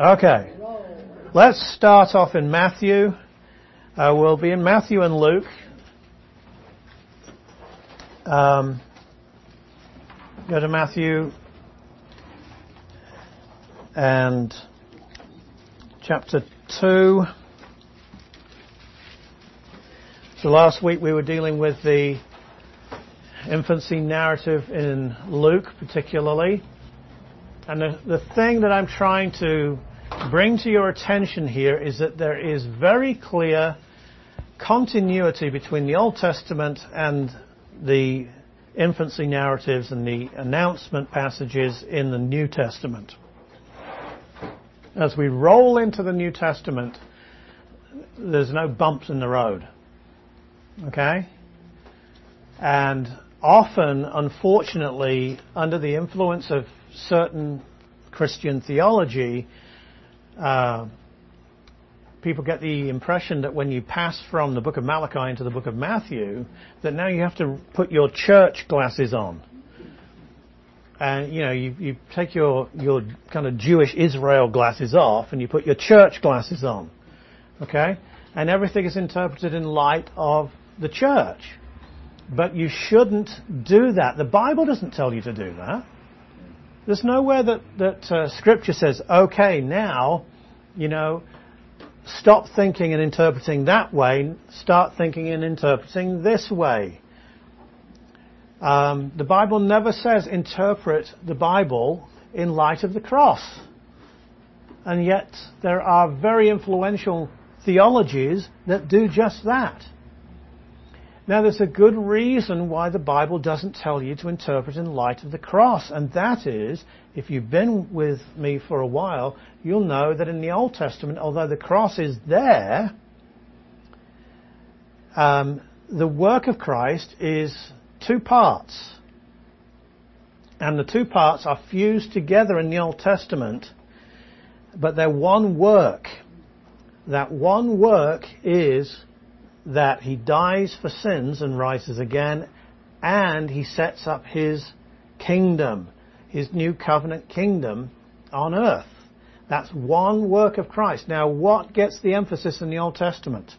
Okay. Let's start off in Matthew. Uh, we'll be in Matthew and Luke. Um, go to Matthew and chapter 2. So last week we were dealing with the infancy narrative in Luke particularly. And the, the thing that I'm trying to bring to your attention here is that there is very clear continuity between the Old Testament and the infancy narratives and the announcement passages in the New Testament. As we roll into the New Testament, there's no bumps in the road. Okay? And often, unfortunately, under the influence of certain Christian theology, uh, people get the impression that when you pass from the book of Malachi into the book of Matthew, that now you have to put your church glasses on. And, you know, you, you take your, your kind of Jewish Israel glasses off and you put your church glasses on. Okay? And everything is interpreted in light of the church. But you shouldn't do that. The Bible doesn't tell you to do that. There's nowhere that, that uh, Scripture says, okay, now, stop thinking and interpreting that way, start thinking and interpreting this way. Um, the Bible never says interpret the Bible in light of the cross. And yet there are very influential theologies that do just that. Now there's a good reason why the Bible doesn't tell you to interpret in light of the cross, and that is, if you've been with me for a while, you'll know that in the Old Testament, although the cross is there, um, the work of Christ is two parts. And the two parts are fused together in the Old Testament, but they're one work. That one work is that he dies for sins and rises again, and he sets up his kingdom, his new covenant kingdom on earth. That's one work of Christ. Now, what gets the emphasis in the Old Testament?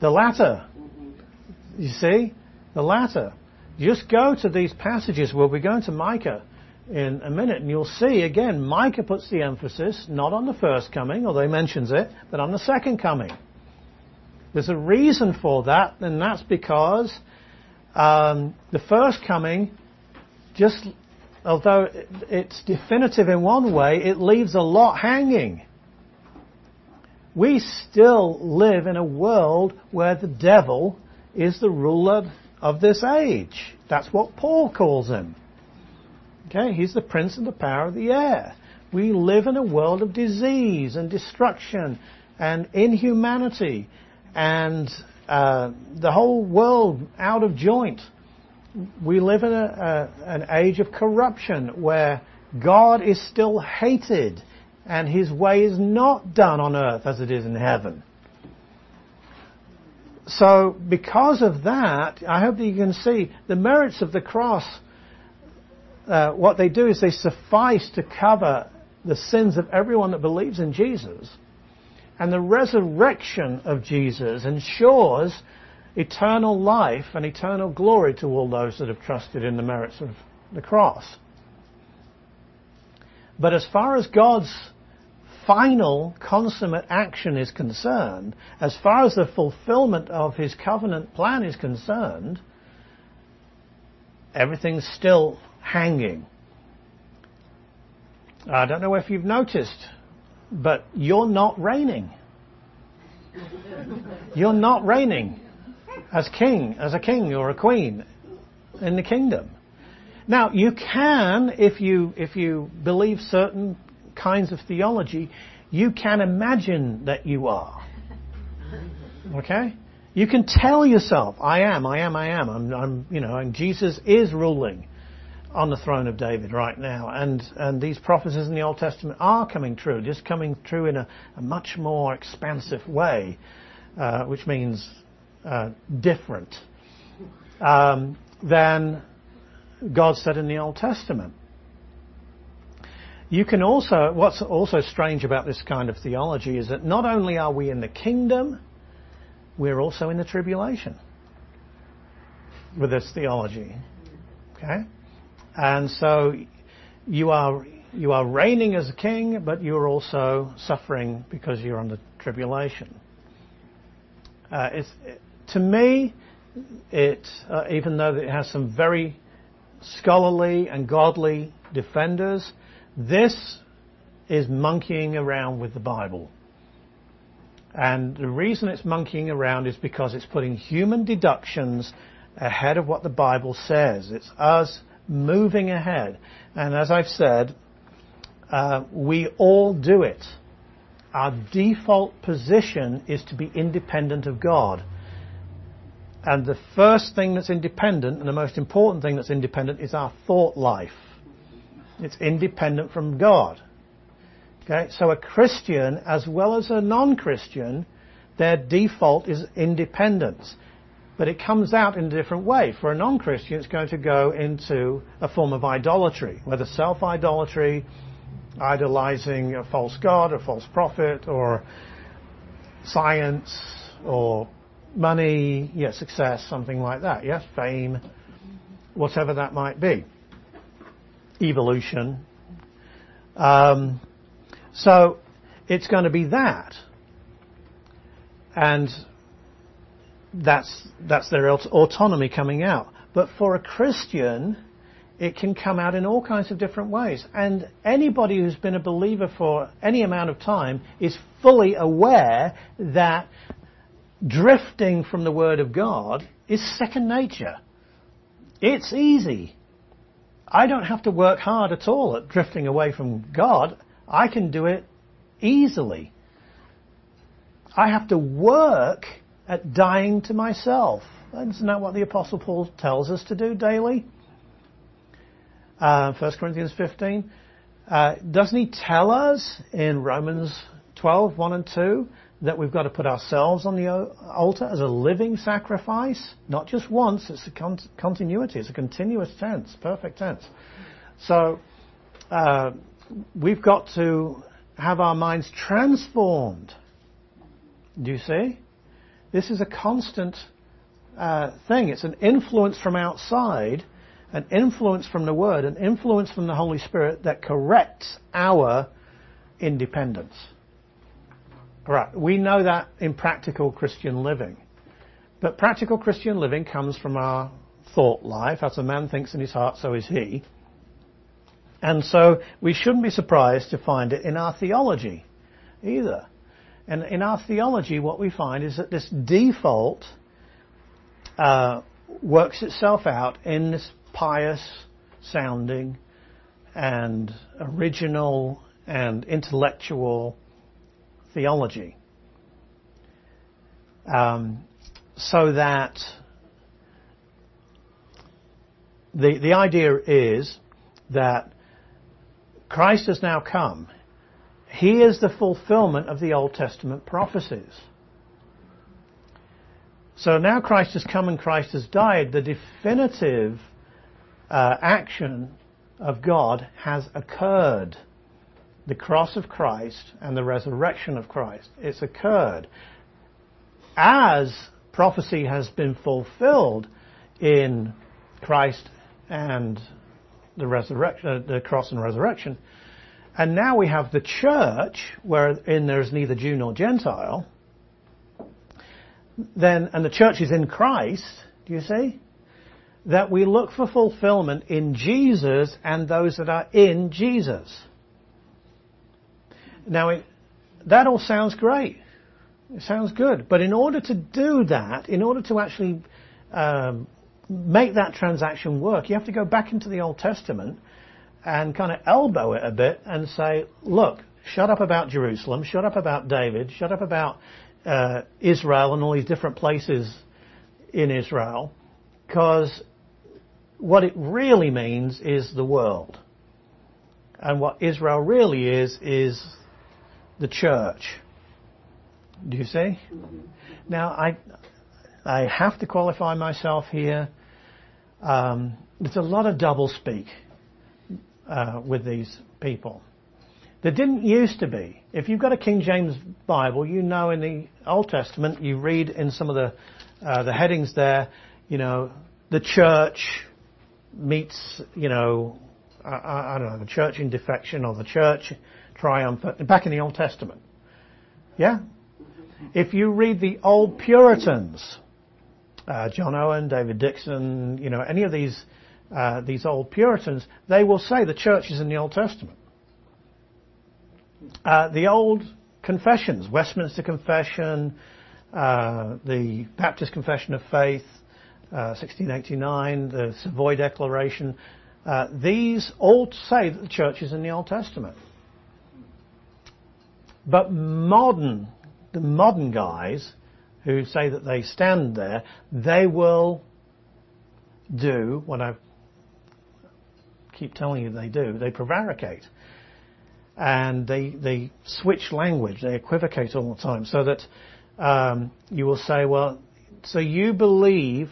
The latter. Mm-hmm. You see? The latter. Just go to these passages. We'll be going to Micah in a minute, and you'll see again, Micah puts the emphasis not on the first coming, although he mentions it, but on the second coming. There's a reason for that, and that's because um, the first coming, just although it's definitive in one way, it leaves a lot hanging. We still live in a world where the devil is the ruler of this age. That's what Paul calls him. Okay, he's the prince of the power of the air. We live in a world of disease and destruction and inhumanity and uh, the whole world out of joint. We live in a, a, an age of corruption where God is still hated and his way is not done on earth as it is in heaven. So, because of that, I hope that you can see the merits of the cross. Uh, what they do is they suffice to cover the sins of everyone that believes in Jesus. And the resurrection of Jesus ensures eternal life and eternal glory to all those that have trusted in the merits of the cross. But as far as God's final consummate action is concerned, as far as the fulfillment of his covenant plan is concerned, everything's still hanging. I don't know if you've noticed but you're not reigning. You're not reigning as king, as a king or a queen in the kingdom. Now, you can, if you, if you believe certain kinds of theology, you can imagine that you are. Okay? You can tell yourself, I am, I am, I am. I'm, I'm you know, and Jesus is ruling on the throne of David right now. And, and these prophecies in the Old Testament are coming true, just coming true in a, a much more expansive way, uh, which means uh, different um, than God said in the Old Testament. You can also, what's also strange about this kind of theology is that not only are we in the kingdom, we're also in the tribulation with this theology. Okay? And so you are you are reigning as a king, but you're also suffering because you're under tribulation. Uh, to me, it uh, even though it has some very scholarly and godly defenders, this is monkeying around with the Bible. And the reason it's monkeying around is because it's putting human deductions ahead of what the Bible says. It's us moving ahead. And as I've said, uh, we all do it. Our default position is to be independent of God. And the first thing that's independent, and the most important thing that's independent, is our thought life. It's independent from God. Okay, so a Christian, as well as a non-Christian, their default is independence. But it comes out in a different way. For a non-Christian, it's going to go into a form of idolatry, whether self-idolatry, idolizing a false god, a false prophet, or science, or money, yeah, success, something like that, yes, fame, whatever that might be. Evolution. Um, so it's going to be that. And that's, that's their autonomy coming out. But for a Christian, it can come out in all kinds of different ways. And anybody who's been a believer for any amount of time is fully aware that drifting from the Word of God is second nature. It's easy. I don't have to work hard at all at drifting away from God. I can do it easily. I have to work at dying to myself. Isn't that what the Apostle Paul tells us to do daily? Uh, 1 Corinthians 15. Uh, doesn't he tell us in Romans 12, 1 and 2, that we've got to put ourselves on the altar as a living sacrifice? Not just once, it's a con- continuity, it's a continuous tense, perfect tense. So, uh, we've got to have our minds transformed. Do you see? This is a constant uh, thing. It's an influence from outside, an influence from the Word, an influence from the Holy Spirit that corrects our independence. Right, we know that in practical Christian living. But practical Christian living comes from our thought life. As a man thinks in his heart, so is he. And so we shouldn't be surprised to find it in our theology either. And in our theology, what we find is that this default uh, works itself out in this pious sounding and original and intellectual theology. Um, so that the, the idea is that Christ has now come. He is the fulfillment of the Old Testament prophecies. So now Christ has come and Christ has died. The definitive uh, action of God has occurred. The cross of Christ and the resurrection of Christ. It's occurred. As prophecy has been fulfilled in Christ and the resurrection, uh, the cross and resurrection. And now we have the church, wherein there is neither Jew nor Gentile. Then, and the church is in Christ. Do you see? That we look for fulfillment in Jesus and those that are in Jesus. Now, it, that all sounds great. It sounds good. But in order to do that, in order to actually um, make that transaction work, you have to go back into the Old Testament and kind of elbow it a bit and say, look, shut up about Jerusalem, shut up about David, shut up about uh, Israel and all these different places in Israel, because what it really means is the world. And what Israel really is, is the church. Do you see? Now, I, I have to qualify myself here. Um, there's a lot of doublespeak uh, with these people. There didn't used to be. If you've got a King James Bible, you know in the Old Testament, you read in some of the uh, the headings there, you know, the church meets, you know, I, I, don't know, the church in defection or the church triumphant, back in the Old Testament. Yeah? If you read the old Puritans, uh, John Owen, David Dickson, you know, any of these, uh, these old Puritans, they will say the church is in the Old Testament. Uh, the old confessions, Westminster Confession, uh, the Baptist Confession of Faith, 1689, uh, the Savoy Declaration, uh, these all say that the church is in the Old Testament. But modern, the modern guys who say that they stand there, they will do what I keep telling you they do. They prevaricate and they they switch language, they equivocate all the time, so that um, you will say, well, so you believe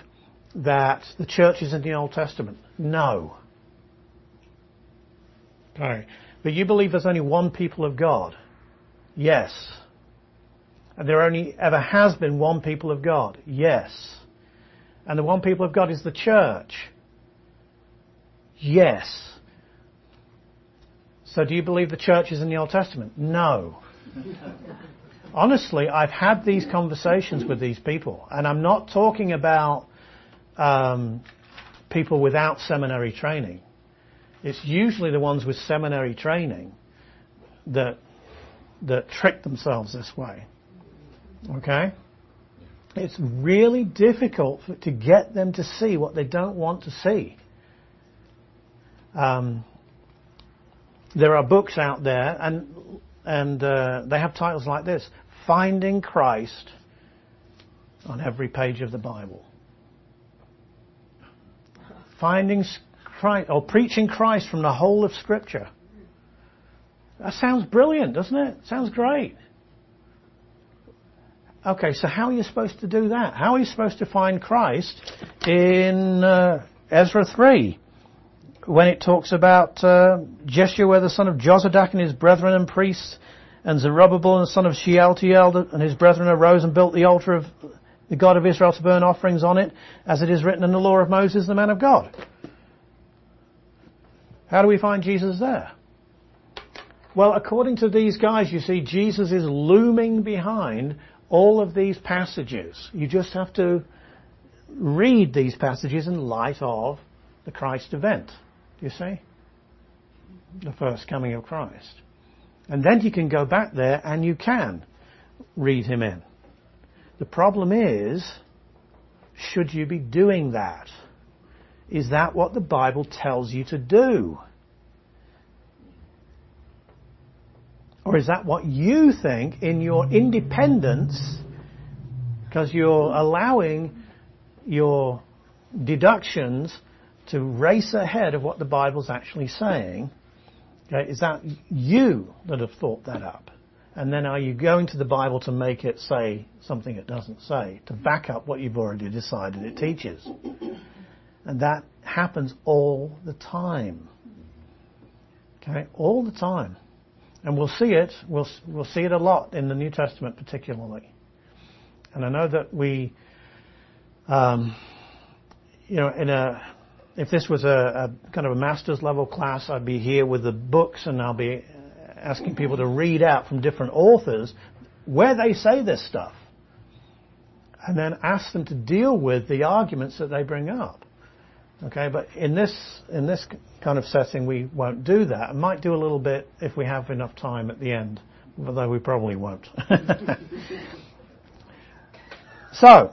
that the church is in the Old Testament? No. Okay. But you believe there's only one people of God? Yes. And there only ever has been one people of God? Yes. And the one people of God is the church? Yes. So do you believe the church is in the Old Testament? No. Honestly, I've had these conversations with these people, and I'm not talking about um, people without seminary training. It's usually the ones with seminary training that that trick themselves this way. Okay? It's really difficult to get them to see what they don't want to see. Um, there are books out there, and and uh, they have titles like this: "Finding Christ on every page of the Bible." Finding Christ or preaching Christ from the whole of Scripture. That sounds brilliant, doesn't it? Sounds great. Okay, so how are you supposed to do that? How are you supposed to find Christ in uh, Ezra 3? When it talks about uh, Jeshua the son of Jozadak and his brethren and priests, and Zerubbabel and the son of Shealtiel and his brethren arose and built the altar of the God of Israel to burn offerings on it, as it is written in the law of Moses, the man of God. How do we find Jesus there? Well, according to these guys, you see, Jesus is looming behind all of these passages. You just have to read these passages in light of the Christ event. You see? The first coming of Christ. And then you can go back there and you can read him in. The problem is, should you be doing that? Is that what the Bible tells you to do? Or is that what you think in your independence, because you're allowing your deductions to race ahead of what the Bible's actually saying, okay, is that you that have thought that up? And then are you going to the Bible to make it say something it doesn't say, to back up what you've already decided it teaches? And that happens all the time. Okay, all the time. And we'll see it, we'll, we'll see it a lot in the New Testament particularly. And I know that we, um, you know, in a, if this was a, a, kind of a master's level class, I'd be here with the books and I'll be asking people to read out from different authors where they say this stuff. And then ask them to deal with the arguments that they bring up. Okay, but in this, in this kind of setting, we won't do that. I might do a little bit if we have enough time at the end, although we probably won't. so,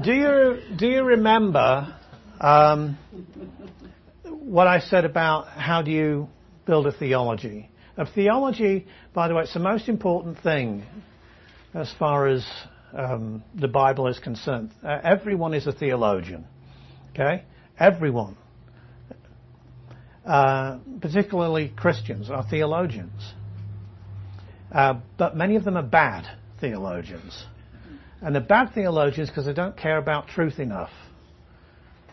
do you do you remember um, what I said about how do you build a theology? A theology, by the way, it's the most important thing as far as um, the Bible is concerned. Uh, everyone is a theologian. Okay, everyone, uh, particularly Christians, are theologians. Uh, but many of them are bad theologians. And they're bad theologians because they don't care about truth enough.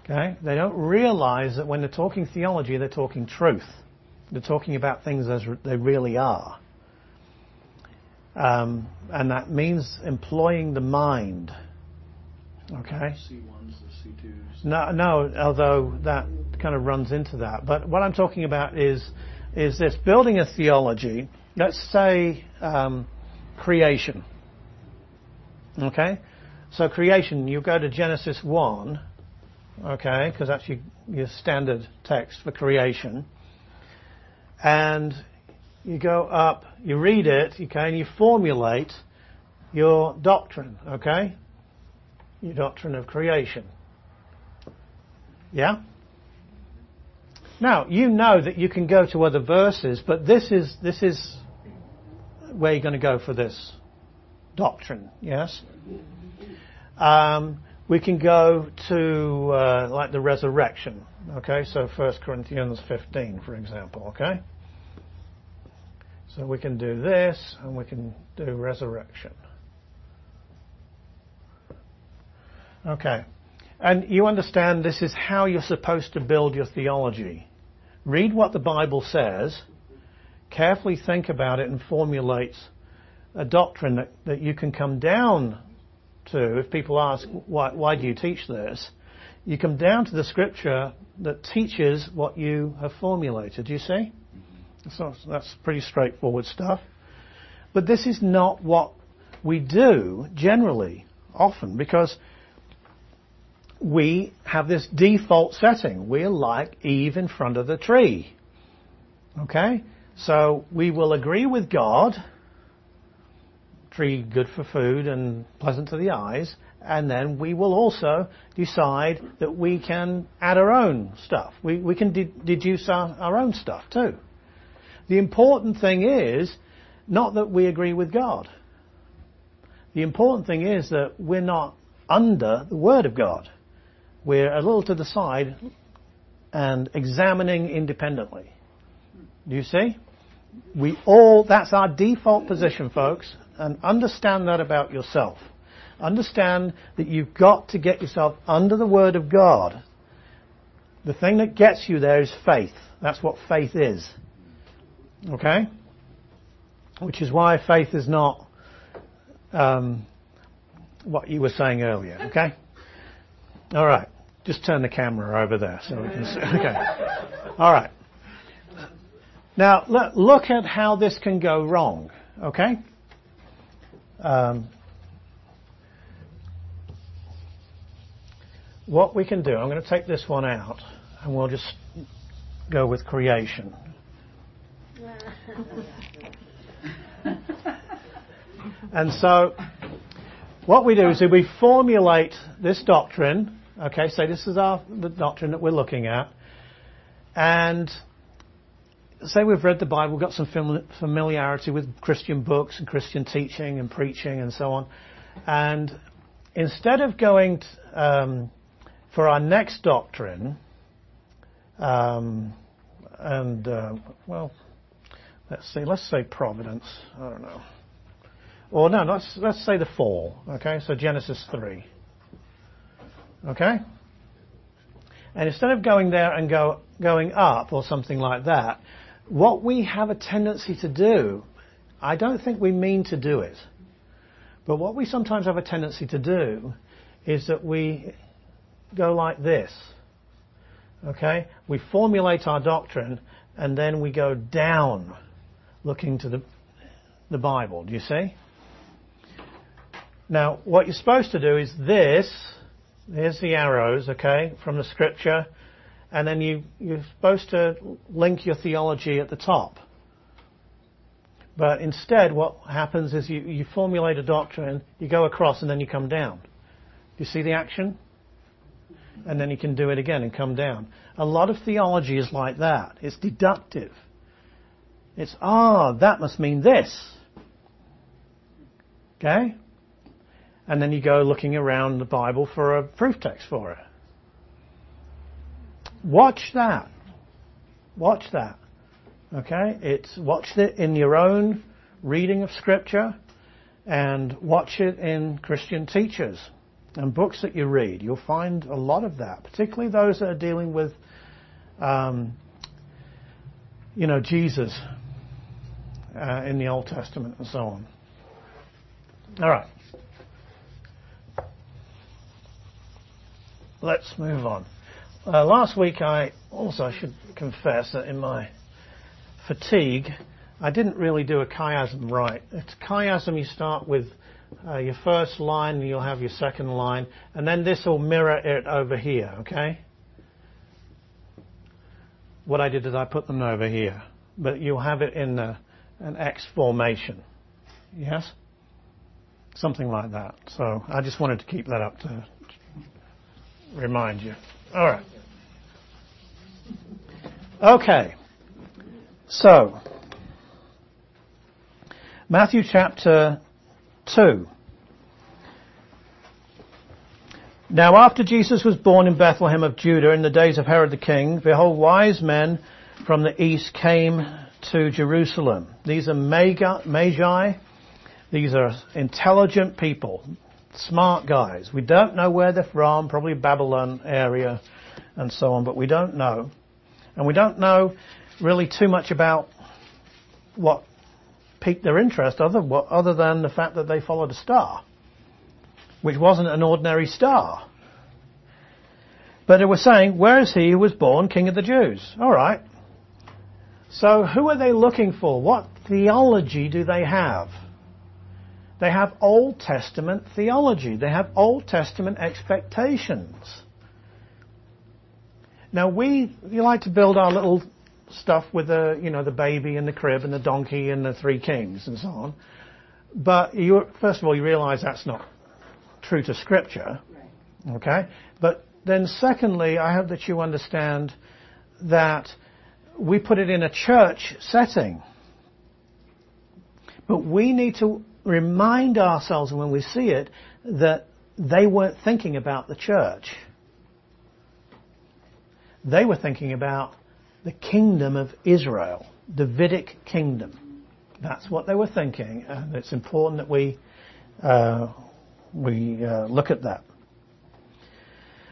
Okay? They don't realize that when they're talking theology, they're talking truth. They're talking about things as they really are. Um, and that means employing the mind. Okay? C1s, the C2s. No, no, although that kind of runs into that. But what I'm talking about is, is this building a theology. Let's say um, creation. Okay? So creation, you go to Genesis 1, okay, because that's your, your standard text for creation. And you go up, you read it, okay, and you formulate your doctrine, okay? Your doctrine of creation. Yeah? Now, you know that you can go to other verses, but this is, this is where you're going to go for this doctrine, yes? Um, we can go to uh, like the resurrection. Okay, so 1 Corinthians 15, for example. Okay, so we can do this, and we can do resurrection. Okay, and you understand this is how you're supposed to build your theology. Read what the Bible says, carefully think about it, and formulate a doctrine that, that you can come down to, if people ask, why, why do you teach this? You come down to the scripture that teaches what you have formulated. You see? So that's pretty straightforward stuff. But this is not what we do generally, often, because we have this default setting. We're like Eve in front of the tree. Okay? So we will agree with God tree good for food and pleasant to the eyes, and then we will also decide that we can add our own stuff. We, we can de- deduce our, our own stuff too. The important thing is not that we agree with God. The important thing is that we're not under the Word of God. We're a little to the side and examining independently. Do you see? We all, that's our default position, folks and understand that about yourself. Understand that you've got to get yourself under the Word of God. The thing that gets you there is faith. That's what faith is. Okay? Which is why faith is not um, what you were saying earlier. Okay? All right. Just turn the camera over there so we can see. Okay. All right. Now, look at how this can go wrong. Okay? Um, what we can do, I'm going to take this one out and we'll just go with creation. and so, what we do is we formulate this doctrine. Okay, so this is our the doctrine that we're looking at, and say we've read the Bible, got some familiarity with Christian books and Christian teaching and preaching and so on, and instead of going um, for our next doctrine, um, and uh, well, let's see, let's say providence. I don't know. Or no, let's let's say the fall. Okay, so Genesis three. Okay. And instead of going there and go going up or something like that, what we have a tendency to do, I don't think we mean to do it, but what we sometimes have a tendency to do is that we go like this. Okay? We formulate our doctrine and then we go down looking to the, the Bible. Do you see? Now, what you're supposed to do is this. Here's the arrows, okay, from the scripture and then you, you're supposed to link your theology at the top. But instead, what happens is you, you formulate a doctrine, you go across, and then you come down. You see the action? And then you can do it again and come down. A lot of theology is like that. It's deductive. It's, ah, that must mean this. Okay? And then you go looking around the Bible for a proof text for it. Watch that. Watch that. Okay? It's watch it in your own reading of scripture and watch it in Christian teachers. and books that you read, you'll find a lot of that, particularly those that are dealing with, um, you know, Jesus uh, in the Old Testament and so on. All right. Let's move on. Uh, last week, I also should confess that in my fatigue, I didn't really do a chiasm right. It's chiasm you start with uh, your first line, and you'll have your second line, and then this will mirror it over here, okay? What I did is I put them over here, but you'll have it in the, an X formation. Yes? Something like that. So I just wanted to keep that up to remind you. All right. Okay. So, Matthew chapter 2. Now after Jesus was born in Bethlehem of Judah in the days of Herod the king, behold, wise men from the east came to Jerusalem. These are magi. These are intelligent people, smart guys. We don't know where they're from, probably Babylon area and so on, but we don't know. And we don't know really too much about what piqued their interest other, other than the fact that they followed a star, which wasn't an ordinary star. But they were saying, where is he who was born king of the Jews? Alright. So who are they looking for? What theology do they have? They have Old Testament theology. They have Old Testament expectations. Now we, you like to build our little stuff with the, you know, the baby and the crib and the donkey and the three kings and so on. But you, first of all, you realize that's not true to scripture. Okay? But then secondly, I hope that you understand that we put it in a church setting. But we need to remind ourselves when we see it that they weren't thinking about the church. They were thinking about the kingdom of Israel, the Davidic kingdom. That's what they were thinking, and it's important that we uh, we uh, look at that.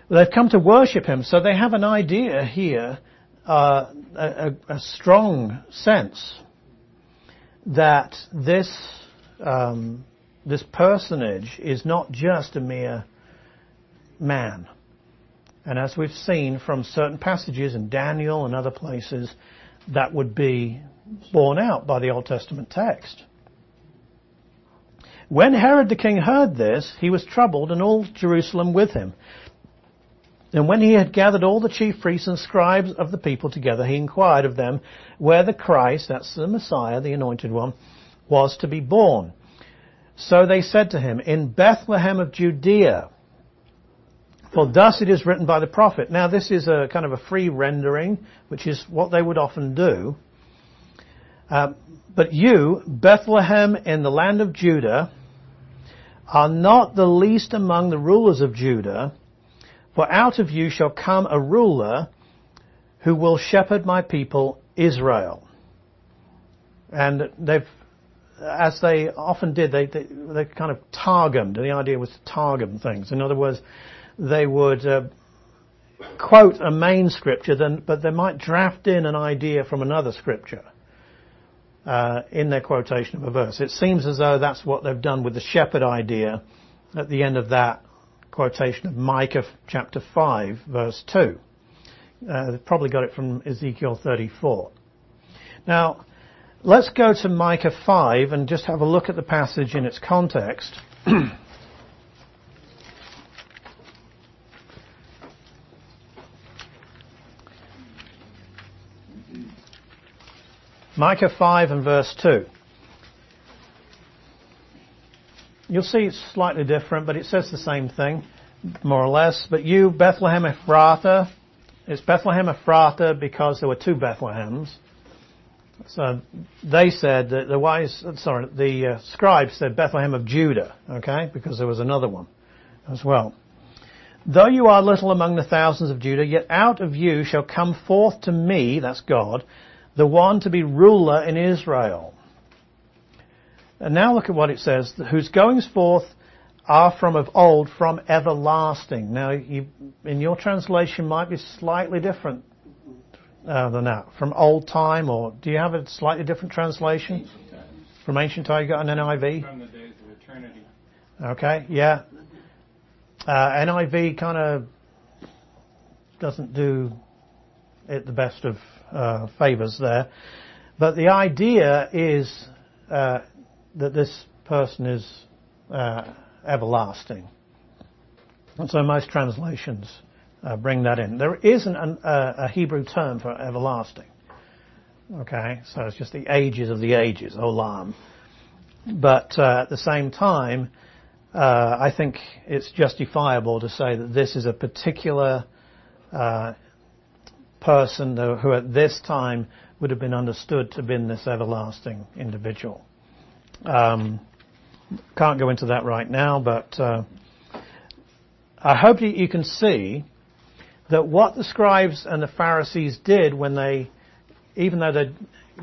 They've come to worship him, so they have an idea here, uh, a, a, strong sense that this um, this personage is not just a mere man. And as we've seen from certain passages in Daniel and other places, that would be borne out by the Old Testament text. When Herod the king heard this, he was troubled and all Jerusalem with him. And when he had gathered all the chief priests and scribes of the people together, he inquired of them where the Christ, that's the Messiah, the anointed one, was to be born. So they said to him, in Bethlehem of Judea, for thus it is written by the prophet. Now this is a kind of a free rendering, which is what they would often do. Uh, but you, Bethlehem in the land of Judah, are not the least among the rulers of Judah, for out of you shall come a ruler who will shepherd my people Israel. And they've, as they often did, they, they, they kind of targumed. The idea was to targum things. In other words, they would uh, quote a main scripture, then, but they might draft in an idea from another scripture uh, in their quotation of a verse. It seems as though that's what they've done with the shepherd idea at the end of that quotation of Micah chapter 5, verse 2. Uh, they've probably got it from Ezekiel 34. Now, let's go to Micah 5 and just have a look at the passage in its context. Micah 5 and verse 2. You'll see it's slightly different, but it says the same thing, more or less. But you, Bethlehem Ephrathah, it's Bethlehem Ephrathah because there were two Bethlehems. So they said that the wise, sorry, the uh, scribes said Bethlehem of Judah, okay, because there was another one as well. Though you are little among the thousands of Judah, yet out of you shall come forth to me, that's God, the one to be ruler in Israel. And now look at what it says, whose goings forth are from of old, from everlasting. Now, you, in your translation, might be slightly different uh, than that. From old time, or do you have a slightly different translation? Ancient. From ancient time, you got an NIV? From the days of eternity. Okay, yeah. Uh, NIV kind of doesn't do it the best of uh, favors there. But the idea is uh, that this person is uh, everlasting. And so most translations uh, bring that in. There isn't an, uh, a Hebrew term for everlasting. Okay, so it's just the ages of the ages, olam. But uh, at the same time, uh, I think it's justifiable to say that this is a particular uh, person who, at this time would have been understood to have been this everlasting individual. Um, can't go into that right now, but uh, I hope you can see that what the scribes and the Pharisees did when they, even though they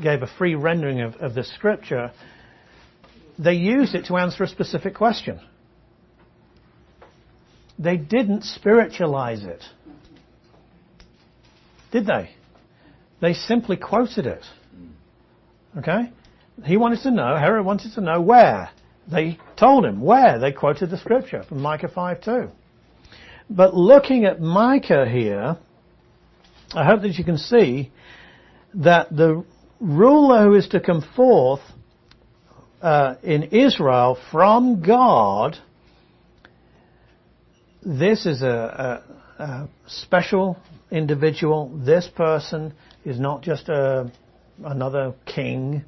gave a free rendering of, of the scripture, they used it to answer a specific question. They didn't spiritualize it. Did they? They simply quoted it. Okay? He wanted to know, Herod wanted to know where. They told him where. They quoted the scripture from Micah 5 2. But looking at Micah here, I hope that you can see that the ruler who is to come forth uh, in Israel from God, this is a, a, a special individual. This person is not just a, another king.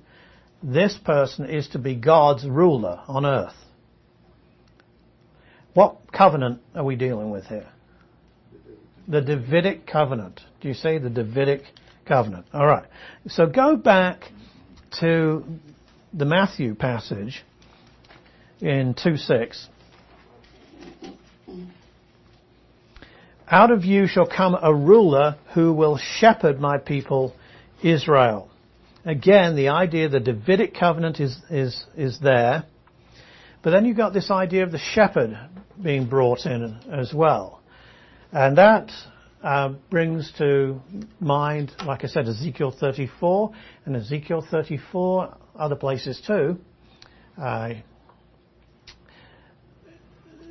This person is to be God's ruler on earth. What covenant are we dealing with here? The Davidic covenant. Do you see the Davidic covenant? All right. So go back to the Matthew passage in 2 6. Out of you shall come a ruler who will shepherd my people Israel. Again, the idea the Davidic covenant is, is, is there. But then you've got this idea of the shepherd being brought in as well. And that uh, brings to mind, like I said, Ezekiel 34 and Ezekiel 34, other places too. Uh,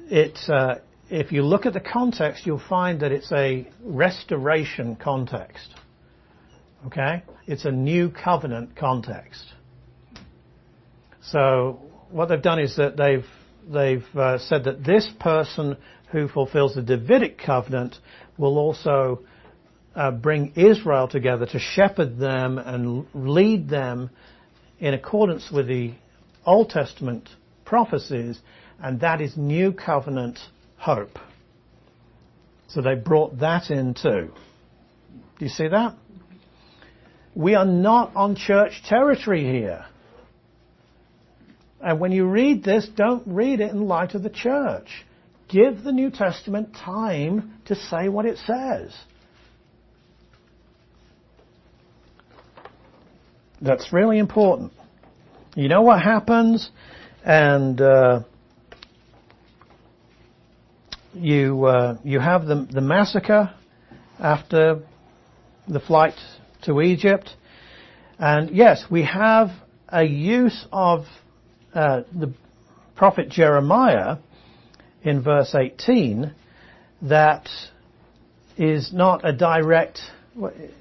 it, uh, if you look at the context, you'll find that it's a restoration context. Okay? It's a new covenant context. So what they've done is that they've they've uh, said that this person who fulfills the Davidic covenant will also uh, bring Israel together to shepherd them and lead them in accordance with the Old Testament prophecies, and that is new covenant hope. So they brought that in too. Do you see that? We are not on church territory here. And when you read this, don't read it in light of the church. Give the New Testament time to say what it says. That's really important. You know what happens, and uh, you uh, you have the the massacre after the flight to Egypt, and yes, we have a use of uh, the prophet Jeremiah in verse 18 that is not a direct,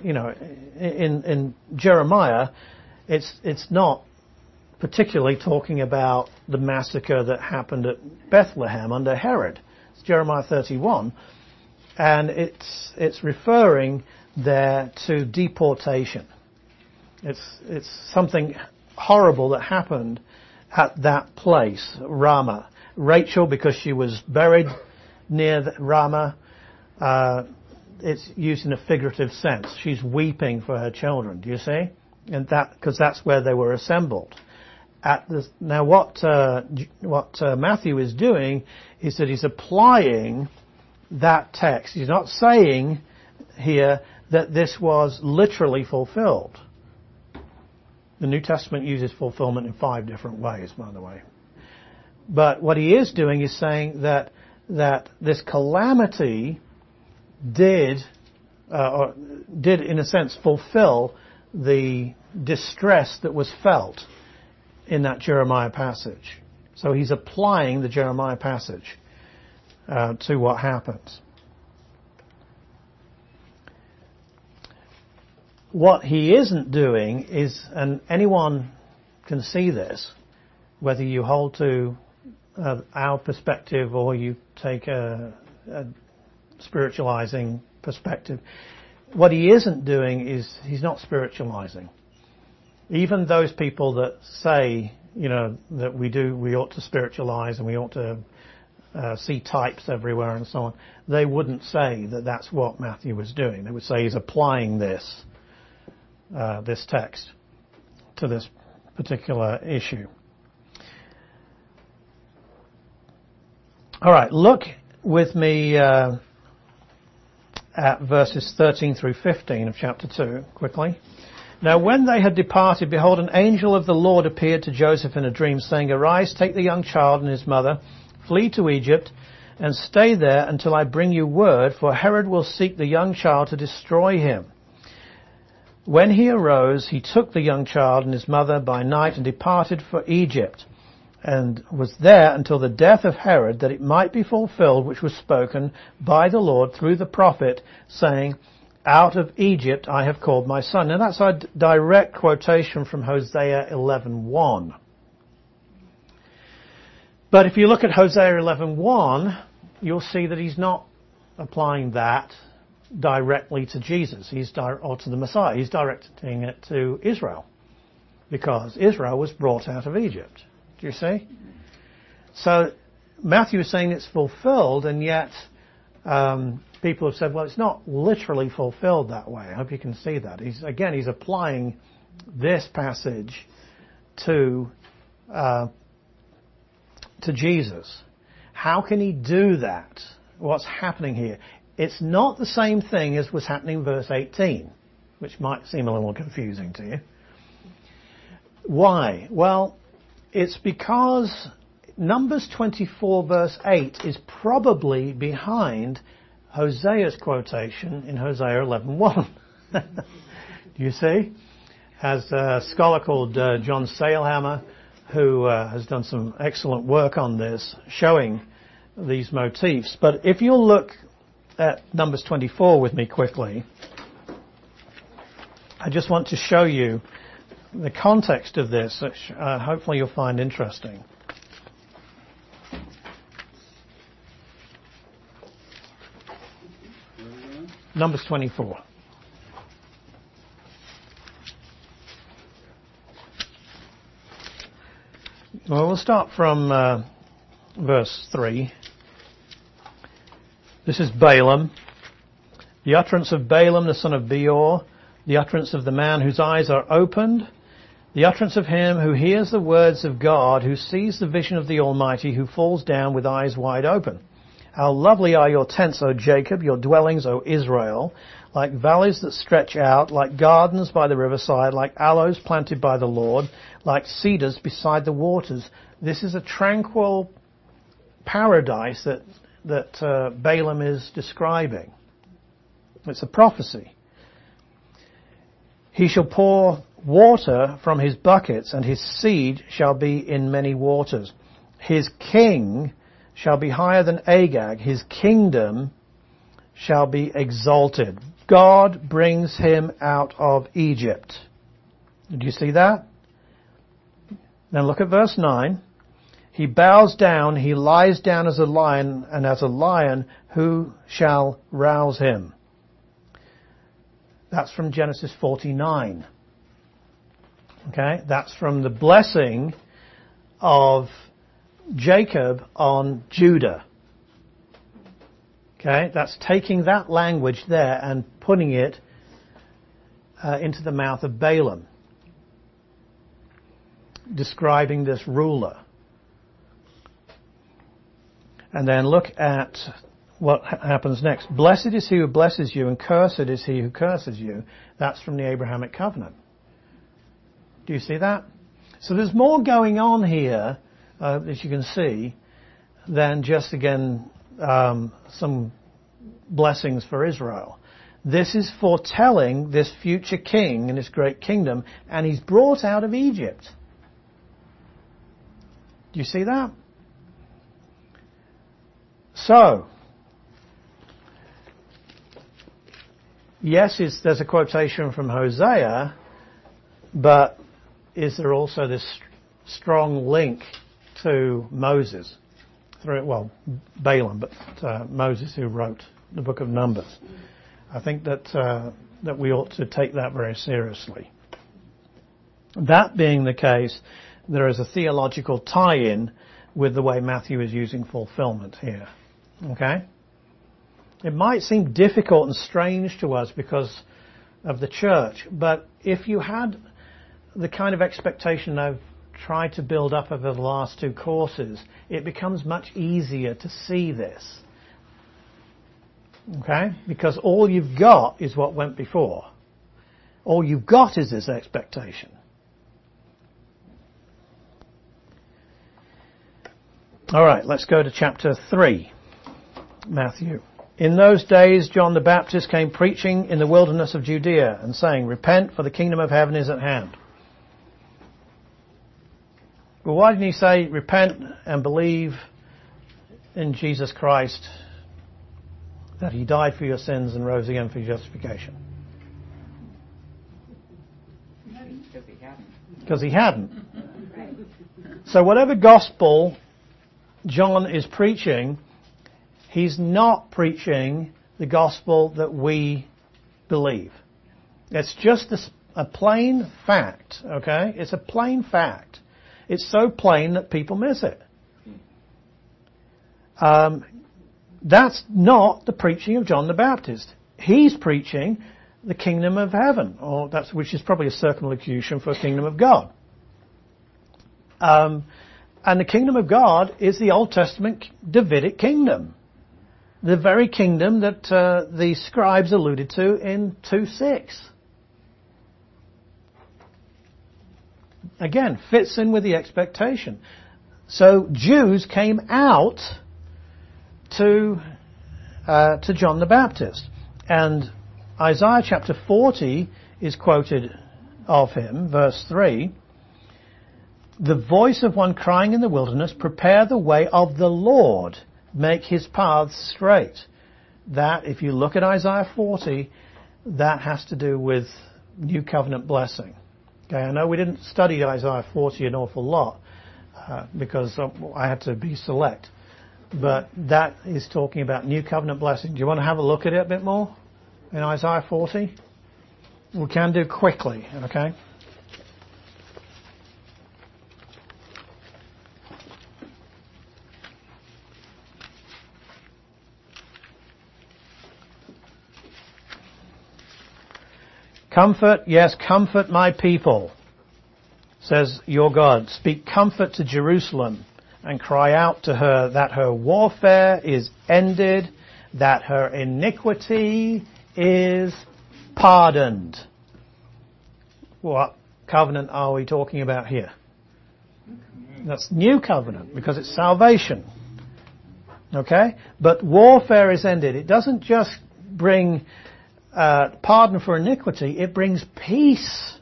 you know, in, in Jeremiah, it's, it's not particularly talking about the massacre that happened at Bethlehem under Herod. It's Jeremiah 31. And it's, it's referring there to deportation. It's, it's something horrible that happened at that place, Ramah. Rachel, because she was buried near Ramah, uh, it's used in a figurative sense. She's weeping for her children. Do you see? And that because that's where they were assembled. The, now, what uh, what uh, Matthew is doing is that he's applying that text. He's not saying here that this was literally fulfilled. The New Testament uses fulfillment in five different ways, by the way. But what he is doing is saying that that this calamity did uh, or did in a sense fulfill the distress that was felt in that Jeremiah passage. So he's applying the Jeremiah passage uh, to what happens. What he isn't doing is, and anyone can see this, whether you hold to uh, our perspective or you take a, a spiritualizing perspective, what he isn't doing is he's not spiritualizing. Even those people that say, you know, that we do, we ought to spiritualize and we ought to uh, see types everywhere and so on, they wouldn't say that that's what Matthew was doing. They would say he's applying this, uh, this text to this particular issue. All right, look with me uh, at verses 13 through 15 of chapter 2 quickly. Now when they had departed, behold, an angel of the Lord appeared to Joseph in a dream, saying, Arise, take the young child and his mother, flee to Egypt, and stay there until I bring you word, for Herod will seek the young child to destroy him. When he arose, he took the young child and his mother by night and departed for Egypt and was there until the death of Herod, that it might be fulfilled which was spoken by the Lord through the prophet, saying, Out of Egypt I have called my son. Now that's a direct quotation from Hosea 11.1. But if you look at Hosea 11.1, you'll see that he's not applying that directly to Jesus. He's di- or to the Messiah. He's directing it to Israel. Because Israel was brought out of Egypt. Do you see? So Matthew is saying it's fulfilled, and yet um, people have said, well, it's not literally fulfilled that way. I hope you can see that. He's again, he's applying this passage to uh, to Jesus. How can he do that? What's happening here? It's not the same thing as was happening in verse 18, which might seem a little confusing to you. Why? Well, it's because Numbers 24 verse 8 is probably behind Hosea's quotation in Hosea 11.1. Do you see? Has a scholar called uh, John Sailhamer who uh, has done some excellent work on this, showing these motifs. But if you'll look at Numbers 24 with me quickly, I just want to show you the context of this, which uh, hopefully you'll find interesting. Numbers 24. Well, we'll start from uh, verse 3. This is Balaam. The utterance of Balaam, the son of Beor, the utterance of the man whose eyes are opened, the utterance of him who hears the words of God, who sees the vision of the Almighty, who falls down with eyes wide open. How lovely are your tents, O Jacob, your dwellings, O Israel, like valleys that stretch out, like gardens by the riverside, like aloes planted by the Lord, like cedars beside the waters. This is a tranquil paradise that, that uh, Balaam is describing. It's a prophecy. He shall pour water from his buckets, and his seed shall be in many waters. His king shall be higher than Agag. His kingdom shall be exalted. God brings him out of Egypt. Do you see that? Now look at verse 9. He bows down, he lies down as a lion, and as a lion, who shall rouse him? That's from Genesis 49. Okay, that's from the blessing of Jacob on Judah. Okay, that's taking that language there and putting it uh, into the mouth of Balaam, describing this ruler. And then look at what happens next. Blessed is he who blesses you, and cursed is he who curses you. That's from the Abrahamic covenant. Do you see that? So there's more going on here uh, as you can see, than just again um, some blessings for Israel. This is foretelling this future king and his great kingdom, and he's brought out of Egypt. Do you see that? So, yes, there's a quotation from Hosea, but is there also this strong link to Moses? Through, well, Balaam, but uh, Moses who wrote the book of Numbers. I think that uh, that we ought to take that very seriously. That being the case, there is a theological tie-in with the way Matthew is using fulfillment here. Okay? It might seem difficult and strange to us because of the church, but if you had the kind of expectation I've tried to build up over the last two courses, it becomes much easier to see this. Okay? Because all you've got is what went before. All you've got is this expectation. Alright, let's go to chapter 3. Matthew. In those days, John the Baptist came preaching in the wilderness of Judea and saying, Repent, for the kingdom of heaven is at hand. Well, why didn't he say, Repent and believe in Jesus Christ that he died for your sins and rose again for your justification? Because he hadn't. Because he hadn't. So whatever gospel John is preaching, he's not preaching the gospel that we believe. It's just a, plain fact, okay? It's a plain fact. It's so plain that people miss it. Um, that's not the preaching of John the Baptist. He's preaching the kingdom of heaven, or that's which is probably a circumlocution for kingdom of God. Um, and the kingdom of God is the Old Testament Davidic kingdom, the very kingdom that uh, the scribes alluded to in two six. Again, fits in with the expectation. So Jews came out to, uh, to John the Baptist. And Isaiah chapter 40 is quoted of him, verse 3. The voice of one crying in the wilderness, prepare the way of the Lord, make his paths straight. That, if you look at Isaiah 40, that has to do with new covenant blessing. Okay, I know we didn't study Isaiah 40 an awful lot uh, because I had to be select. But that is talking about new covenant blessing. Do you want to have a look at it a bit more in Isaiah 40? We can do quickly, okay? Comfort, yes, comfort my people, says your God. Speak comfort to Jerusalem and cry out to her that her warfare is ended, that her iniquity is pardoned. What covenant are we talking about here? That's new covenant because it's salvation. Okay? But warfare is ended. It doesn't just bring uh, pardon for iniquity, it brings peace,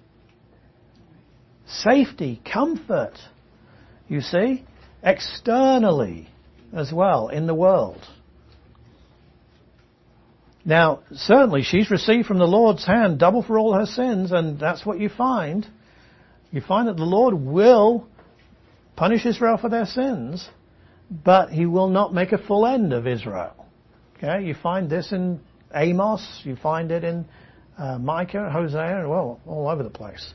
safety, comfort. You see? externally as well in the world. Now, certainly she's received from the Lord's hand double for all her sins, and that's what you find. You find that the Lord will punish Israel for their sins, but he will not make a full end of Israel. Okay, you find this in Amos, you find it in uh, Micah, Hosea, well, all over the place.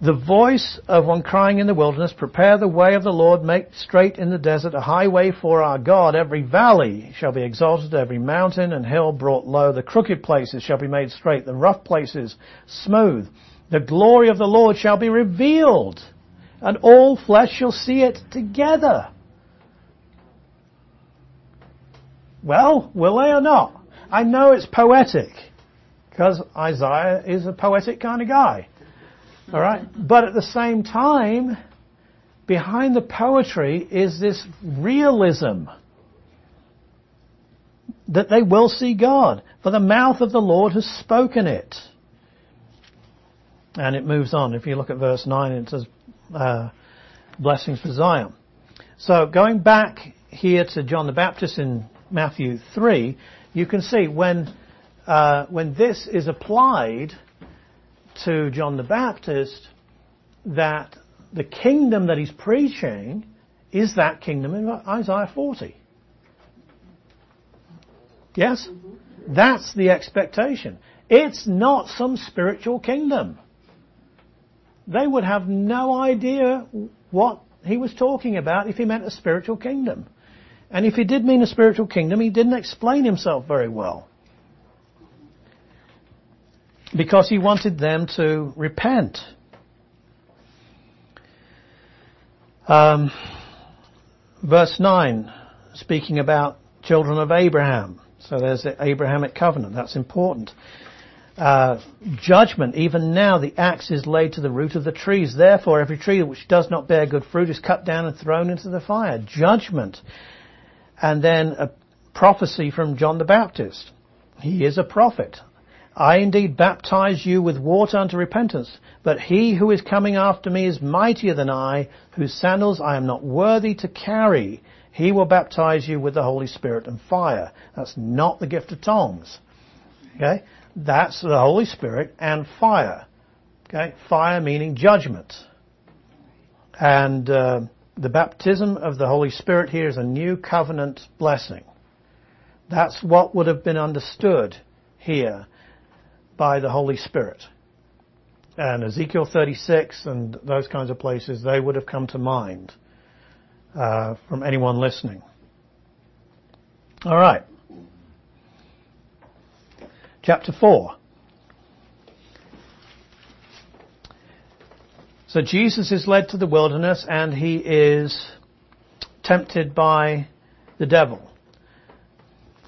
The voice of one crying in the wilderness, prepare the way of the Lord, make straight in the desert a highway for our God. Every valley shall be exalted, every mountain and hill brought low. The crooked places shall be made straight, the rough places smooth. The glory of the Lord shall be revealed, and all flesh shall see it together. Well, will they or not? I know it's poetic, because Isaiah is a poetic kind of guy. All right? But at the same time, behind the poetry is this realism that they will see God, for the mouth of the Lord has spoken it. And it moves on. If you look at verse 9, it says, uh, blessings for Zion. So going back here to John the Baptist in Matthew 3, you can see when, uh, when this is applied to John the Baptist, that the kingdom that he's preaching is that kingdom in Isaiah 40. Yes? That's the expectation. It's not some spiritual kingdom. They would have no idea what he was talking about if he meant a spiritual kingdom. And if he did mean a spiritual kingdom, he didn't explain himself very well. Because he wanted them to repent. Um, verse 9, speaking about children of Abraham. So there's the Abrahamic covenant. That's important. Uh, judgment. Even now the axe is laid to the root of the trees. Therefore every tree which does not bear good fruit is cut down and thrown into the fire. Judgment. And then a prophecy from John the Baptist. He is a prophet. I indeed baptize you with water unto repentance, but he who is coming after me is mightier than I, whose sandals I am not worthy to carry. He will baptize you with the Holy Spirit and fire. That's not the gift of tongues. Okay? That's the Holy Spirit and fire. Okay? Fire meaning judgment. And uh, the baptism of the Holy Spirit here is a new covenant blessing. That's what would have been understood here by the Holy Spirit. And Ezekiel 36 and those kinds of places, they would have come to mind uh, from anyone listening. All right. Chapter 4. So Jesus is led to the wilderness and he is tempted by the devil.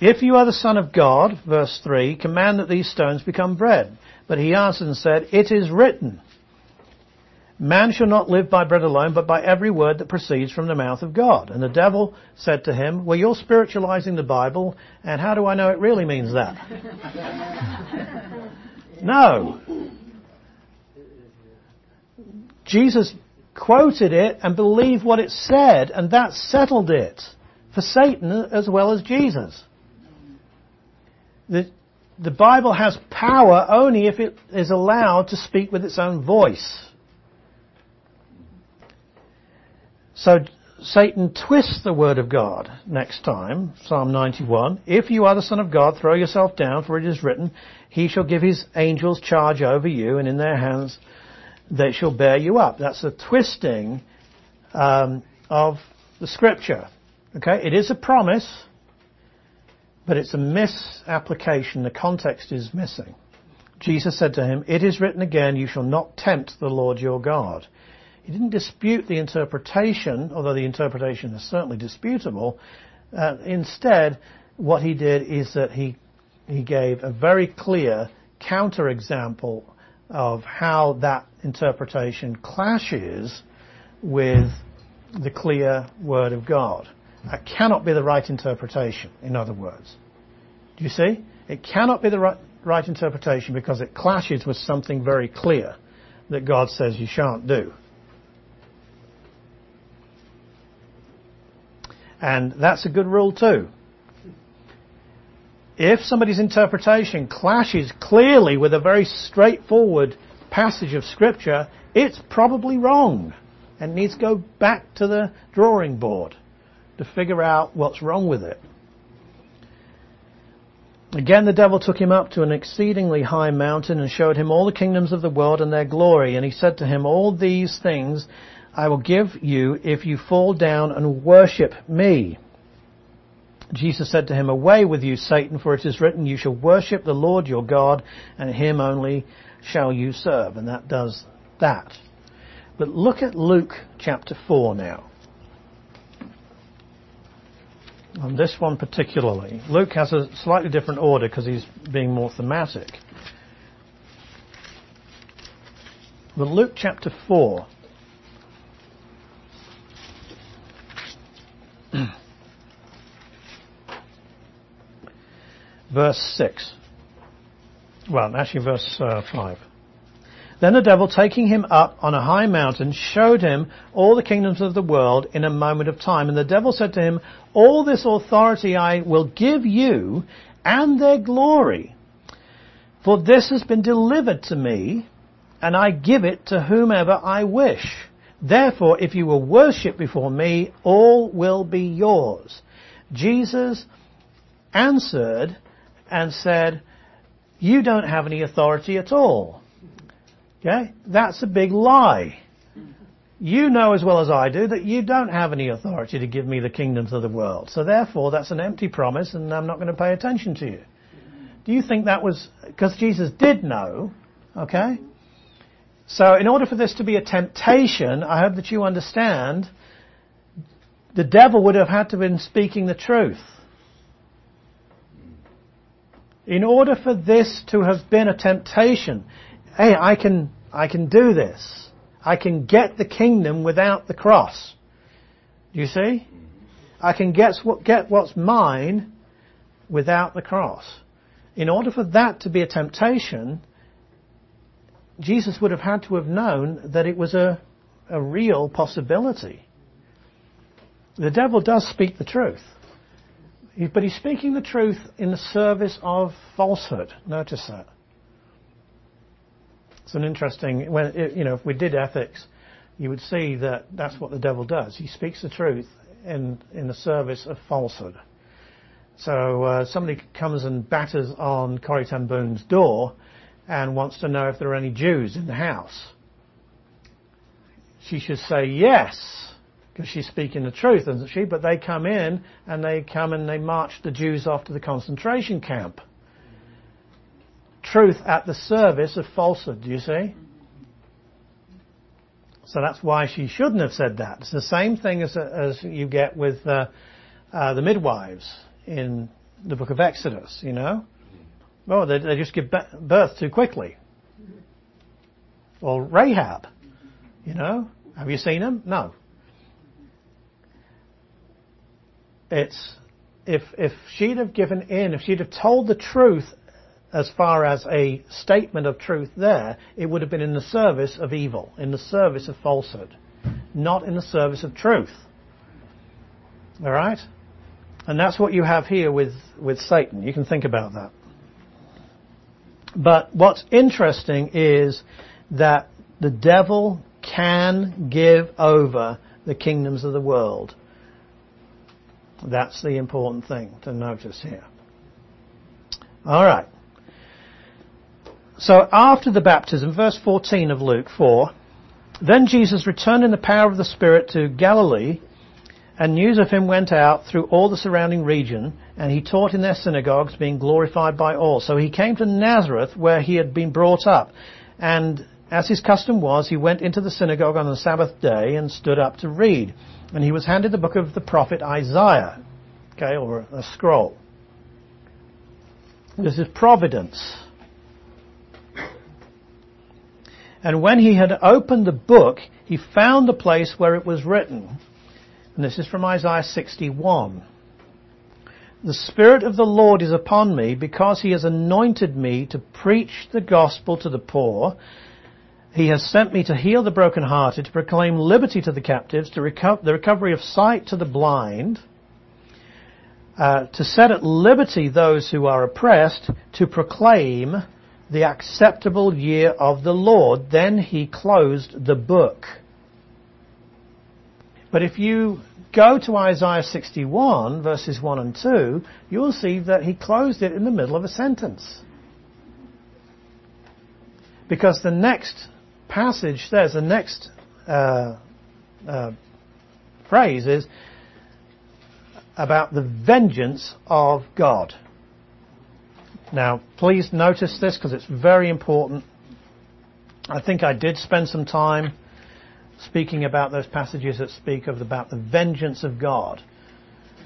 If you are the Son of God, verse 3, command that these stones become bread. But he answered and said, It is written, Man shall not live by bread alone, but by every word that proceeds from the mouth of God. And the devil said to him, Well, you're spiritualizing the Bible, and how do I know it really means that? no. Jesus quoted it and believed what it said, and that settled it for Satan as well as Jesus. The, the Bible has power only if it is allowed to speak with its own voice. So Satan twists the word of God next time, Psalm 91. If you are the Son of God, throw yourself down, for it is written, He shall give His angels charge over you, and in their hands they shall bear you up. That's a twisting um, of the Scripture. Okay, it is a promise, but it's a misapplication. The context is missing. Jesus said to him, It is written again, you shall not tempt the Lord your God. He didn't dispute the interpretation, although the interpretation is certainly disputable. Uh, instead, what he did is that he he gave a very clear counterexample of how that interpretation clashes with the clear word of God. That cannot be the right interpretation, in other words. Do you see? It cannot be the right, right interpretation because it clashes with something very clear that God says you shan't do. And that's a good rule too. If somebody's interpretation clashes clearly with a very straightforward passage of scripture, it's probably wrong and needs to go back to the drawing board to figure out what's wrong with it. Again, the devil took him up to an exceedingly high mountain and showed him all the kingdoms of the world and their glory. And he said to him, All these things I will give you if you fall down and worship me. Jesus said to him, Away with you, Satan, for it is written, You shall worship the Lord your God, and him only shall you serve? And that does that. But look at Luke chapter 4 now. On this one particularly. Luke has a slightly different order because he's being more thematic. But Luke chapter 4. verse 6. Well, actually, verse uh, 5. Then the devil, taking him up on a high mountain, showed him all the kingdoms of the world in a moment of time. And the devil said to him, All this authority I will give you and their glory. For this has been delivered to me, and I give it to whomever I wish. Therefore, if you will worship before me, all will be yours. Jesus answered and said, You don't have any authority at all. Okay? That's a big lie. You know as well as I do that you don't have any authority to give me the kingdoms of the world. So therefore, that's an empty promise and I'm not going to pay attention to you. Do you think that was, because Jesus did know, okay? So in order for this to be a temptation, I hope that you understand, the devil would have had to have been speaking the truth. In order for this to have been a temptation, hey, I can, I can do this. I can get the kingdom without the cross. Do you see? I can get, what, get what's mine without the cross. In order for that to be a temptation, Jesus would have had to have known that it was a, a real possibility. The devil does speak the truth. But he's speaking the truth in the service of falsehood. Notice that. It's an interesting, when, you know, if we did ethics, you would see that that's what the devil does. He speaks the truth in, in the service of falsehood. So uh, somebody comes and batters on Corrie ten door and wants to know if there are any Jews in the house. She should say yes, because she's speaking the truth, isn't she? But they come in and they come and they march the Jews off to the concentration camp truth at the service of falsehood, do you see? So that's why she shouldn't have said that. It's the same thing as, as you get with uh, uh, the midwives in the book of Exodus, you know? Oh, they, they just give birth too quickly. Or Rahab, you know? Have you seen them? No. It's, if, if she'd have given in, if she'd have told the truth as far as a statement of truth there, it would have been in the service of evil, in the service of falsehood, not in the service of truth. Alright? And that's what you have here with, with Satan. You can think about that. But what's interesting is that the devil can give over the kingdoms of the world. That's the important thing to notice here. Alright. So after the baptism, verse 14 of Luke 4, then Jesus returned in the power of the Spirit to Galilee, and news of him went out through all the surrounding region, and he taught in their synagogues, being glorified by all. So he came to Nazareth, where he had been brought up, and as his custom was, he went into the synagogue on the Sabbath day and stood up to read. And he was handed the book of the prophet Isaiah, okay, or a scroll. This is providence. And when he had opened the book, he found the place where it was written. And this is from Isaiah 61. The Spirit of the Lord is upon me because he has anointed me to preach the gospel to the poor. He has sent me to heal the brokenhearted, to proclaim liberty to the captives, to the recovery of sight to the blind, uh, to set at liberty those who are oppressed, to proclaim the acceptable year of the Lord. Then he closed the book. But if you go to Isaiah 61 verses 1 and 2, you'll see that he closed it in the middle of a sentence. Because the next passage says, the next uh, uh, phrase is about the vengeance of God. Now, please notice this because it's very important. I think I did spend some time speaking about those passages that speak of about the vengeance of God.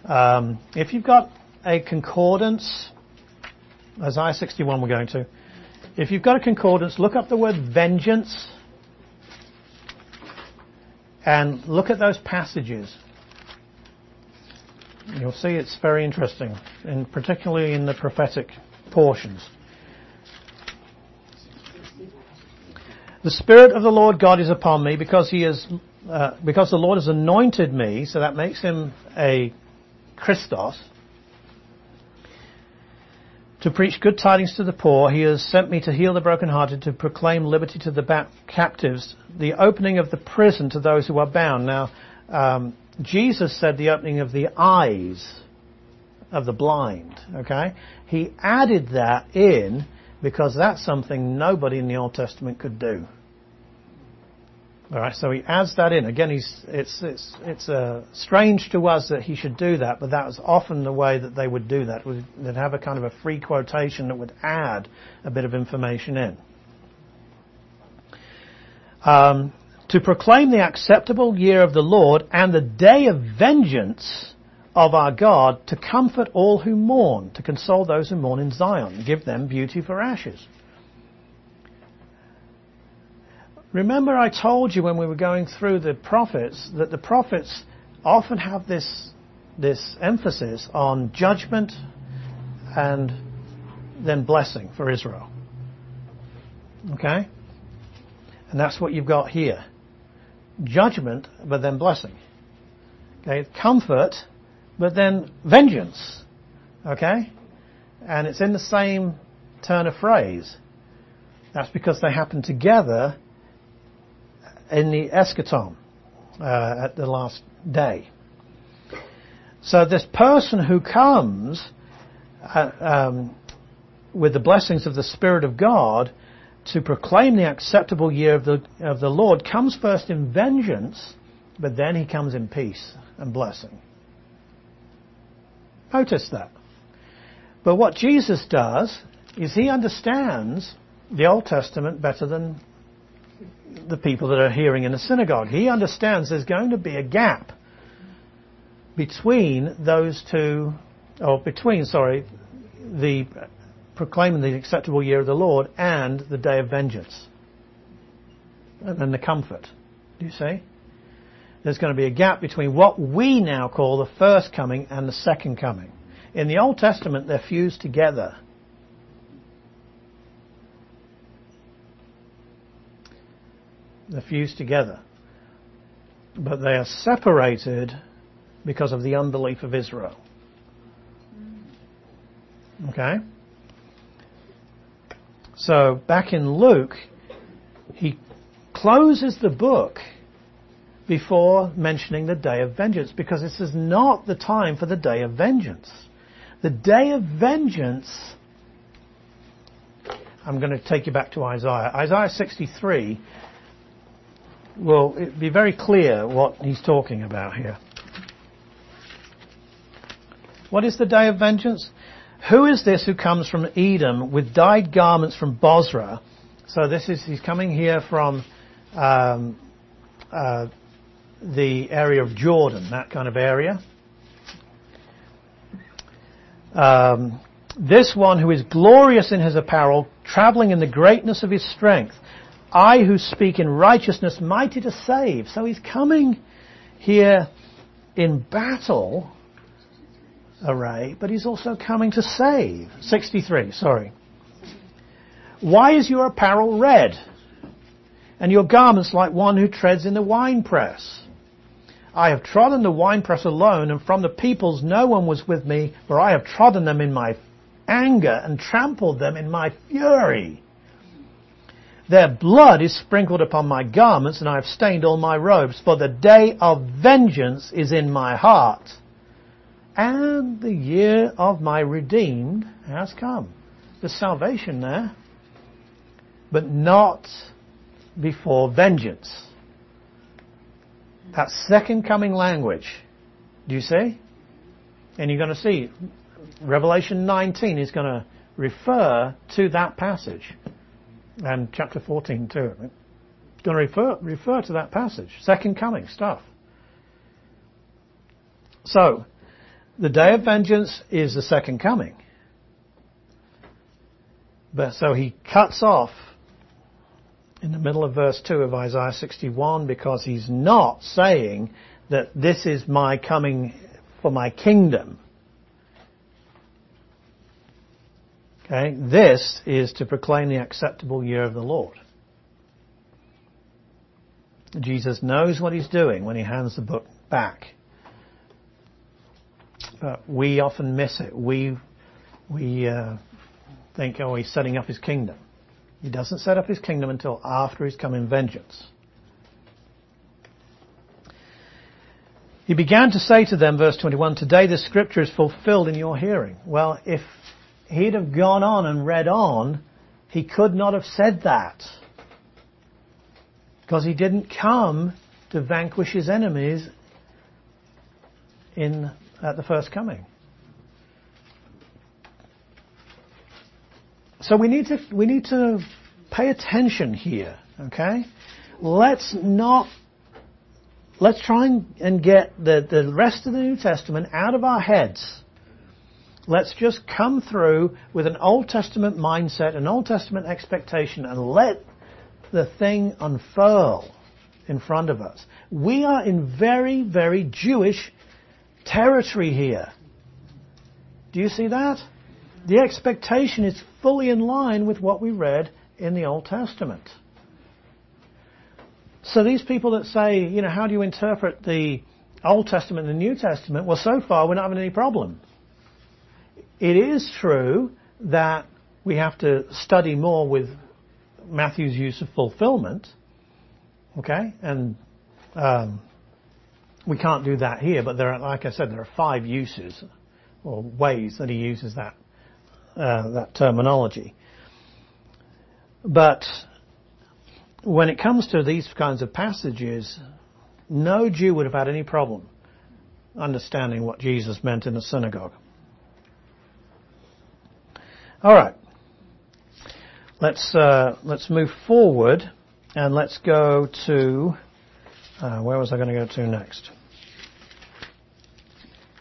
Um, if you've got a concordance, Isaiah 61 we're going to, if you've got a concordance, look up the word vengeance and look at those passages. You'll see it's very interesting, and particularly in the prophetic portions. The Spirit of the Lord God is upon me because he is, uh, because the Lord has anointed me, so that makes him a Christos. To preach good tidings to the poor, he has sent me to heal the brokenhearted, to proclaim liberty to the captives, the opening of the prison to those who are bound. Now, um, Jesus said the opening of the eyes of the blind. Okay, he added that in because that's something nobody in the Old Testament could do. All right, so he adds that in. Again, it's, it's, it's uh, strange to us that he should do that, but that was often the way that they would do that. They'd have a kind of a free quotation that would add a bit of information in. Um, to proclaim the acceptable year of the Lord and the day of vengeance of our God, to comfort all who mourn, to console those who mourn in Zion, give them beauty for ashes. Remember I told you when we were going through the prophets that the prophets often have this, this emphasis on judgment and then blessing for Israel. Okay? And that's what you've got here. Judgment, but then blessing. Okay? Comfort, but then vengeance. Okay? And it's in the same turn of phrase. That's because they happen together in the eschaton uh, at the last day. So this person who comes uh, um, with the blessings of the Spirit of God to proclaim the acceptable year of the of the Lord comes first in vengeance, but then he comes in peace and blessing. Notice that. But what Jesus does is he understands the Old Testament better than the people that are hearing in the synagogue. He understands there's going to be a gap between those two, or between, sorry, the proclaiming the acceptable year of the Lord and the day of vengeance. And the comfort. Do you see? There's going to be a gap between what we now call the first coming and the second coming. In the Old Testament, they're fused together. They're fused together. But they are separated because of the unbelief of Israel. Okay? So back in Luke, he closes the book before mentioning the day of vengeance because this is not the time for the day of vengeance. The day of vengeance, I'm going to take you back to Isaiah. Isaiah 63 will be very clear what he's talking about here. What is the day of vengeance? Who is this who comes from Edom with dyed garments from Bozrah? So this is, he's coming here from um, uh, the area of Jordan, that kind of area. Um, this one who is glorious in his apparel, traveling in the greatness of his strength. I who speak in righteousness, mighty to save. So he's coming here in battle array, but he's also coming to save. 63, sorry. Why is your apparel red? And your garments like one who treads in the winepress? I have trodden the winepress alone, and from the peoples no one was with me, for I have trodden them in my anger and trampled them in my fury. Their blood is sprinkled upon my garments, and I have stained all my robes, for the day of vengeance is in my heart, and the year of my redeemed has come. There's salvation there, but not before vengeance. That second coming language. Do you see? And you're going to see Revelation 19 is going to refer to that passage and chapter 14 too. It's going to refer, refer to that passage. Second coming stuff. So, the day of vengeance is the second coming. But so he cuts off in the middle of verse 2 of Isaiah 61 because he's not saying that this is my coming for my kingdom. Okay, this is to proclaim the acceptable year of the Lord. Jesus knows what he's doing when he hands the book back. But we often miss it. We, we uh, think, oh, he's setting up his kingdom. He doesn't set up his kingdom until after he's come in vengeance. He began to say to them, verse 21, Today the scripture is fulfilled in your hearing. Well, if he'd have gone on and read on, he could not have said that. Because he didn't come to vanquish his enemies in, at the first coming. So we need to, we need to pay attention here, okay? Let's not, let's try and, and get the, the rest of the New Testament out of our heads. Let's just come through with an Old Testament mindset, an Old Testament expectation, and let the thing unfurl in front of us. We are in very, very Jewish territory here. Do you see that? The expectation is fully in line with what we read in the Old Testament. So these people that say, you know, how do you interpret the Old Testament and the New Testament? Well, so far we're not having any problem. It is true that we have to study more with Matthew's use of fulfillment. Okay? And um, we can't do that here, but there are, like I said, there are five uses or ways that he uses that uh, that terminology. But when it comes to these kinds of passages, no Jew would have had any problem understanding what Jesus meant in the synagogue. All right. Let's uh, let's move forward and let's go to uh, where was I going to go to next?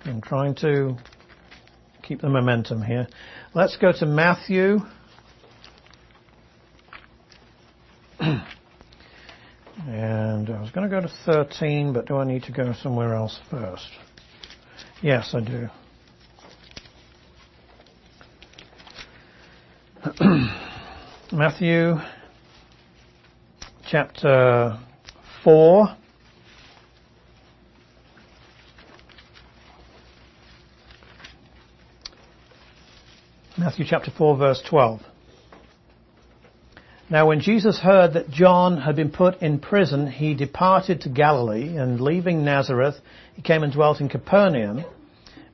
I'm trying to keep the momentum here. Let's go to Matthew. and I was going to go to 13, but do I need to go somewhere else first? Yes, I do. Matthew chapter 4. Matthew chapter 4 verse 12. Now when Jesus heard that John had been put in prison, he departed to Galilee and leaving Nazareth, he came and dwelt in Capernaum,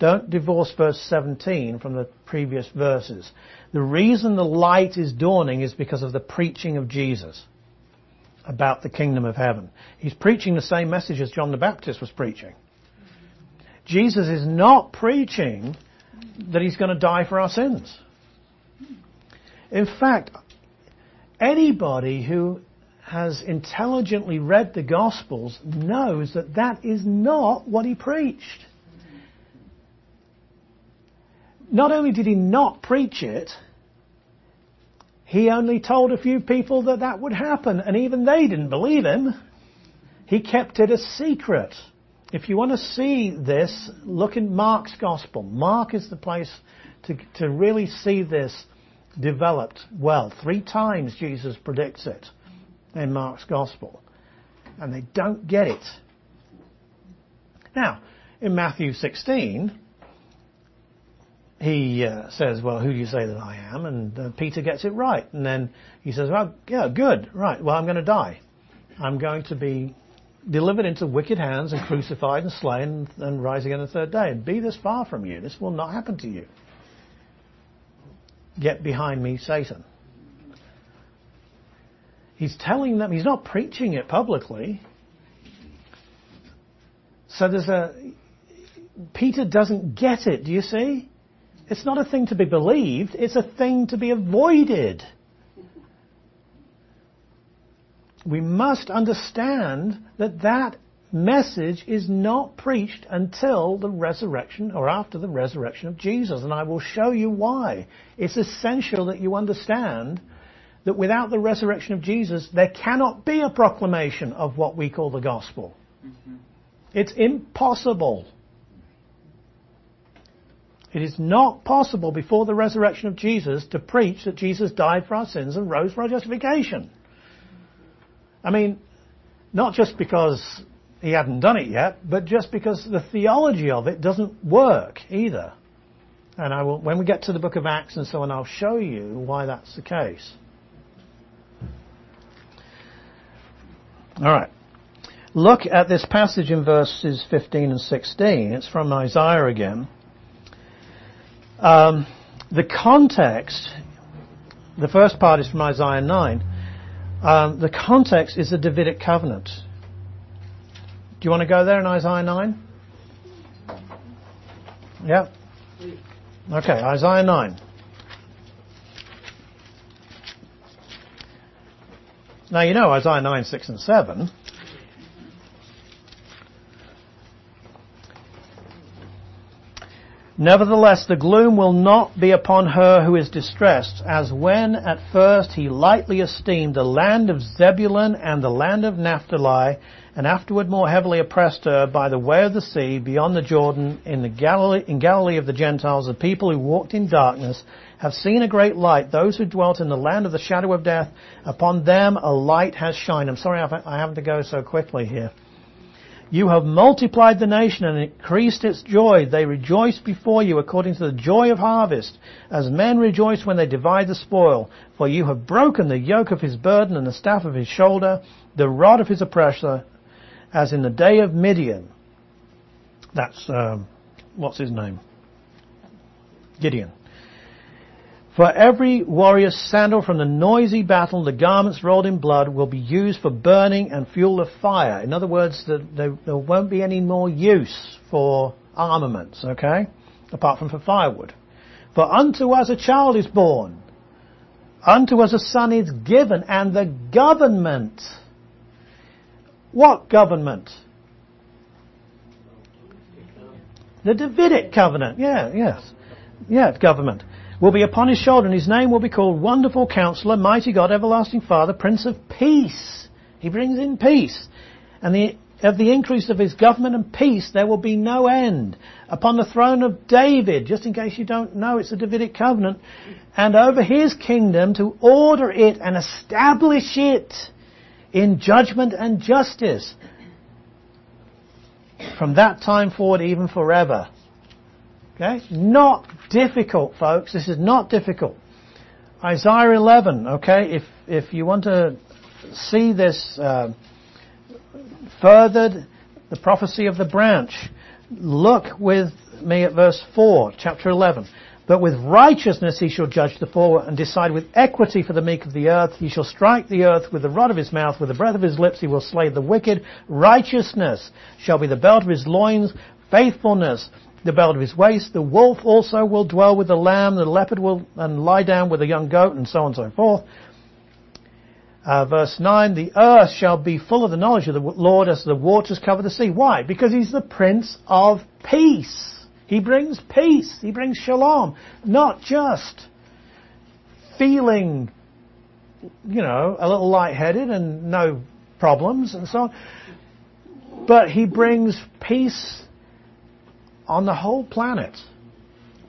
Don't divorce verse 17 from the previous verses. The reason the light is dawning is because of the preaching of Jesus about the kingdom of heaven. He's preaching the same message as John the Baptist was preaching. Jesus is not preaching that he's going to die for our sins. In fact, anybody who has intelligently read the Gospels knows that that is not what he preached. Not only did he not preach it, he only told a few people that that would happen, and even they didn't believe him. He kept it a secret. If you want to see this, look in Mark's Gospel. Mark is the place to, to really see this developed well. Three times Jesus predicts it in Mark's Gospel. And they don't get it. Now, in Matthew 16, he uh, says, well, who do you say that I am? And uh, Peter gets it right. And then he says, well, yeah, good, right, well, I'm going to die. I'm going to be delivered into wicked hands and crucified and slain and rise again the third day. And be this far from you. This will not happen to you. Get behind me, Satan. He's telling them, he's not preaching it publicly. So there's a, Peter doesn't get it, do you see? It's not a thing to be believed, it's a thing to be avoided. We must understand that that message is not preached until the resurrection or after the resurrection of Jesus. And I will show you why. It's essential that you understand that without the resurrection of Jesus, there cannot be a proclamation of what we call the gospel. Mm-hmm. It's impossible. It is not possible before the resurrection of Jesus to preach that Jesus died for our sins and rose for our justification. I mean, not just because he hadn't done it yet, but just because the theology of it doesn't work either. And I will, when we get to the book of Acts and so on, I'll show you why that's the case. Alright. Look at this passage in verses 15 and 16. It's from Isaiah again. Um, the context, the first part is from Isaiah 9. Um, the context is the Davidic covenant. Do you want to go there in Isaiah 9? Yeah? Okay, Isaiah 9. Now you know Isaiah 9, 6 and 7. Nevertheless, the gloom will not be upon her who is distressed, as when at first he lightly esteemed the land of Zebulun and the land of Naphtali, and afterward more heavily oppressed her by the way of the sea beyond the Jordan in the Galilee, in Galilee of the Gentiles, the people who walked in darkness have seen a great light. Those who dwelt in the land of the shadow of death, upon them a light has shined. I'm sorry I have to go so quickly here. You have multiplied the nation and increased its joy. They rejoice before you according to the joy of harvest, as men rejoice when they divide the spoil. For you have broken the yoke of his burden and the staff of his shoulder, the rod of his oppressor, as in the day of Midian. That's, um, what's his name? Gideon. For every warrior's sandal from the noisy battle, the garments rolled in blood will be used for burning and fuel of fire. In other words, the, the, there won't be any more use for armaments, okay? Apart from for firewood. For unto us a child is born. Unto us a son is given, and the government. What government? The Davidic covenant. Yeah, yes. Yeah, government will be upon his shoulder, and his name will be called Wonderful Counselor, Mighty God, Everlasting Father, Prince of Peace. He brings in peace. And the, of the increase of his government and peace there will be no end. Upon the throne of David, just in case you don't know, it's a Davidic covenant, and over his kingdom to order it and establish it in judgment and justice. From that time forward, even forever. Okay? Not difficult, folks. This is not difficult. Isaiah 11, okay? If, if you want to see this uh, furthered, the prophecy of the branch, look with me at verse 4, chapter 11. But with righteousness he shall judge the poor and decide with equity for the meek of the earth. He shall strike the earth with the rod of his mouth, with the breath of his lips he will slay the wicked. Righteousness shall be the belt of his loins, faithfulness the belt of his waist. The wolf also will dwell with the lamb. The leopard will and lie down with the young goat, and so on and so forth. Uh, verse 9, the earth shall be full of the knowledge of the Lord as the waters cover the sea. Why? Because he's the Prince of Peace. He brings peace. He brings shalom. Not just feeling, you know, a little lightheaded and no problems and so on. But he brings peace on the whole planet.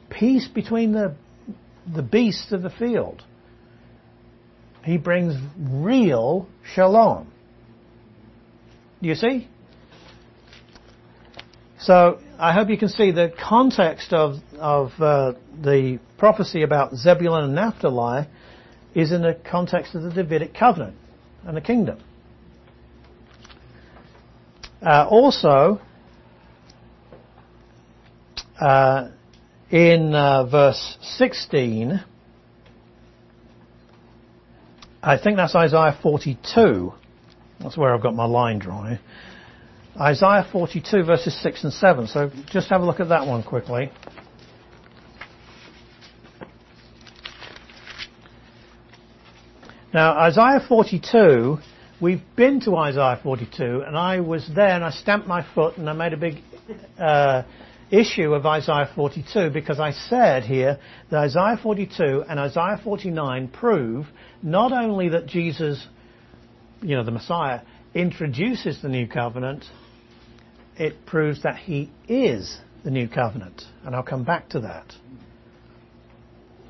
Peace between the, the beasts of the field. He brings real shalom. Do you see? So I hope you can see the context of of uh, the prophecy about Zebulun and Naphtali is in the context of the Davidic covenant and the kingdom. Uh, also, uh, in uh, verse 16, I think that's Isaiah 42. That's where I've got my line drawn. Isaiah 42 verses 6 and 7. So just have a look at that one quickly. Now, Isaiah 42, we've been to Isaiah 42, and I was there and I stamped my foot and I made a big uh, issue of Isaiah 42 because I said here that Isaiah 42 and Isaiah 49 prove not only that Jesus, you know, the Messiah, introduces the new covenant, it proves that he is the new covenant. And I'll come back to that.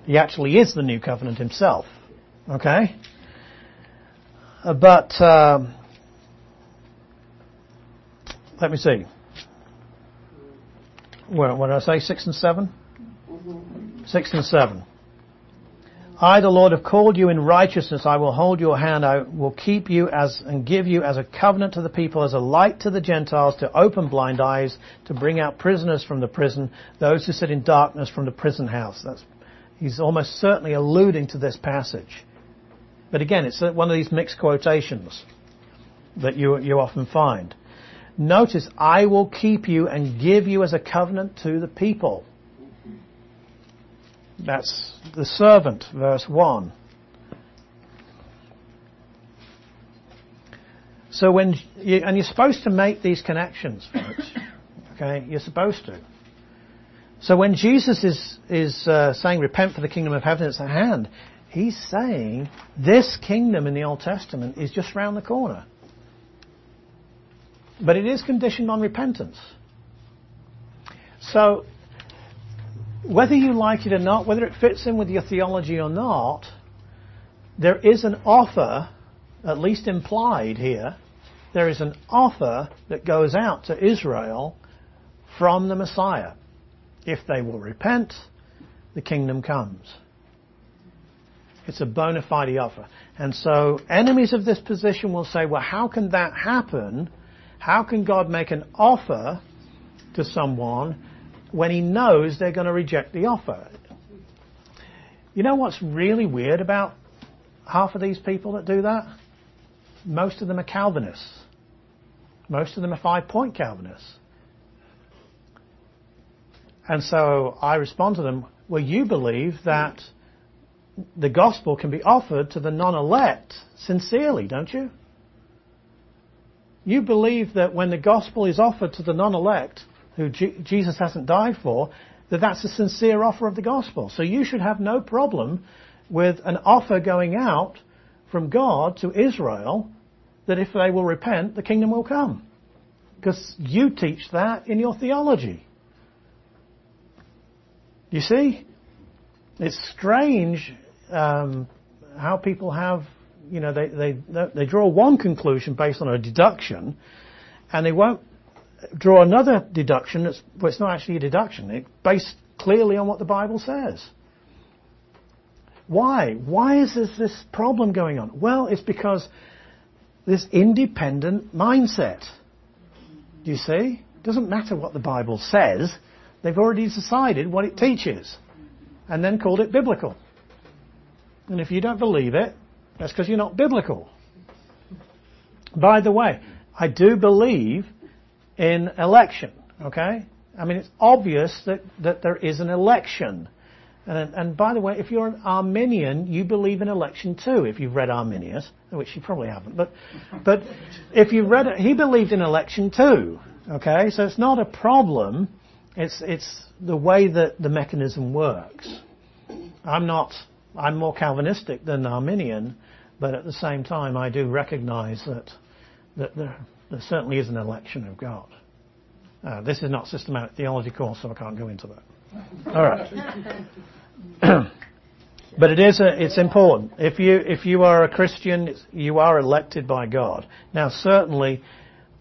He actually is the new covenant himself. Okay? Uh, but, um, let me see. What, did I say? Six and seven? Six and seven. I, the Lord, have called you in righteousness. I will hold your hand. I will keep you as and give you as a covenant to the people, as a light to the Gentiles, to open blind eyes, to bring out prisoners from the prison, those who sit in darkness from the prison house. That's, he's almost certainly alluding to this passage. But again, it's one of these mixed quotations that you, you often find. Notice, I will keep you and give you as a covenant to the people. That's the servant, verse 1. So when, you, and you're supposed to make these connections, folks. Okay, you're supposed to. So when Jesus is, is uh, saying, repent for the kingdom of heaven is at hand, he's saying this kingdom in the Old Testament is just round the corner. But it is conditioned on repentance. So whether you like it or not, whether it fits in with your theology or not, there is an offer, at least implied here, there is an offer that goes out to Israel from the Messiah. If they will repent, the kingdom comes. It's a bona fide offer. And so enemies of this position will say, well, how can that happen? How can God make an offer to someone when he knows they're going to reject the offer. You know what's really weird about half of these people that do that? Most of them are Calvinists. Most of them are five point Calvinists. And so I respond to them, well, you believe that the gospel can be offered to the non-elect sincerely, don't you? You believe that when the gospel is offered to the non-elect, who G- Jesus hasn't died for, that that's a sincere offer of the gospel. So you should have no problem with an offer going out from God to Israel that if they will repent, the kingdom will come. Because you teach that in your theology. You see? It's strange um, how people have, you know, they, they, they draw one conclusion based on a deduction and they won't draw another deduction that's, well, it's not actually a deduction. It's based clearly on what the Bible says. Why? Why is this, this problem going on? Well, it's because this independent mindset. Do you see? It doesn't matter what the Bible says. They've already decided what it teaches and then called it biblical. And if you don't believe it, that's because you're not biblical. By the way, I do believe in election. Okay? I mean, it's obvious that, that there is an election. And, and by the way, if you're an Arminian, you believe in election too, if you've read Arminius, which you probably haven't. But, but if you've read it, he believed in election too. Okay? So it's not a problem. It's, it's the way that the mechanism works. I'm not, I'm more Calvinistic than Arminian, but at the same time I do recognize that, that there, there certainly is an election of God. Uh, this is not systematic theology course, so I can't go into that. All right. but it is a, it's important. If you if you are a Christian, you are elected by God. Now, certainly,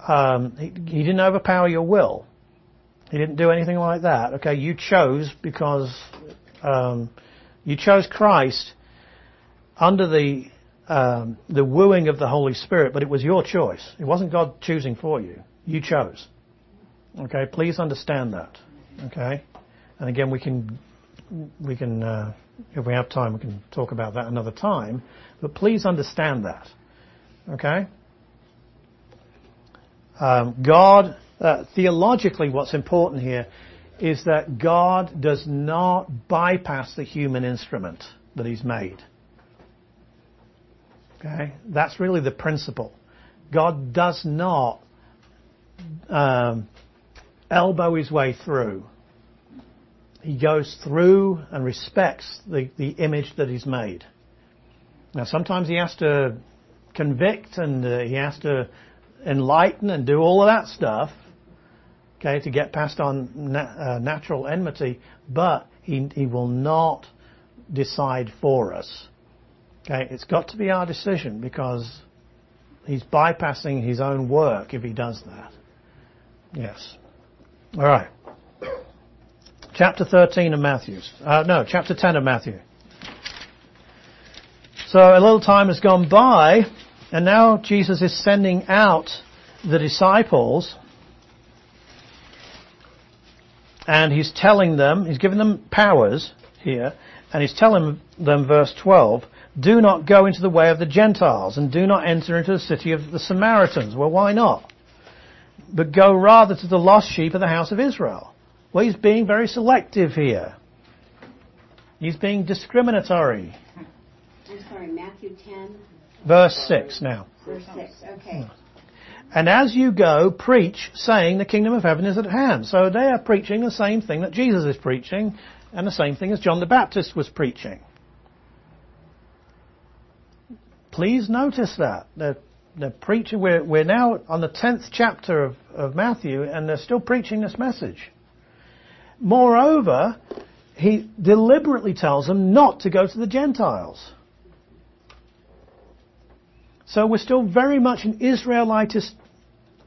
um, he, he didn't overpower your will. He didn't do anything like that. Okay, you chose because um, you chose Christ under the um, the wooing of the Holy Spirit, but it was your choice. It wasn't God choosing for you. You chose. Okay, please understand that. Okay, and again, we can we can uh, if we have time, we can talk about that another time. But please understand that. Okay. Um, God, uh, theologically, what's important here is that God does not bypass the human instrument that He's made. Okay? That's really the principle. God does not um, elbow his way through. He goes through and respects the, the image that he's made. Now, sometimes he has to convict and uh, he has to enlighten and do all of that stuff, okay, to get past on na- uh, natural enmity, but he, he will not decide for us. Okay, it's got to be our decision because he's bypassing his own work if he does that. Yes. All right. Chapter 13 of Matthew. Uh, no, chapter 10 of Matthew. So a little time has gone by, and now Jesus is sending out the disciples, and he's telling them, he's giving them powers here, and he's telling them, verse 12, do not go into the way of the Gentiles, and do not enter into the city of the Samaritans. Well, why not? But go rather to the lost sheep of the house of Israel. Well, he's being very selective here. He's being discriminatory. I'm sorry, Matthew 10, Verse 6 now. verse 6. Okay. And as you go, preach, saying the kingdom of heaven is at hand. So they are preaching the same thing that Jesus is preaching, and the same thing as John the Baptist was preaching. Please notice that. They're, they're preaching, we're, we're now on the 10th chapter of, of Matthew, and they're still preaching this message. Moreover, he deliberately tells them not to go to the Gentiles. So we're still very much in Israelitish,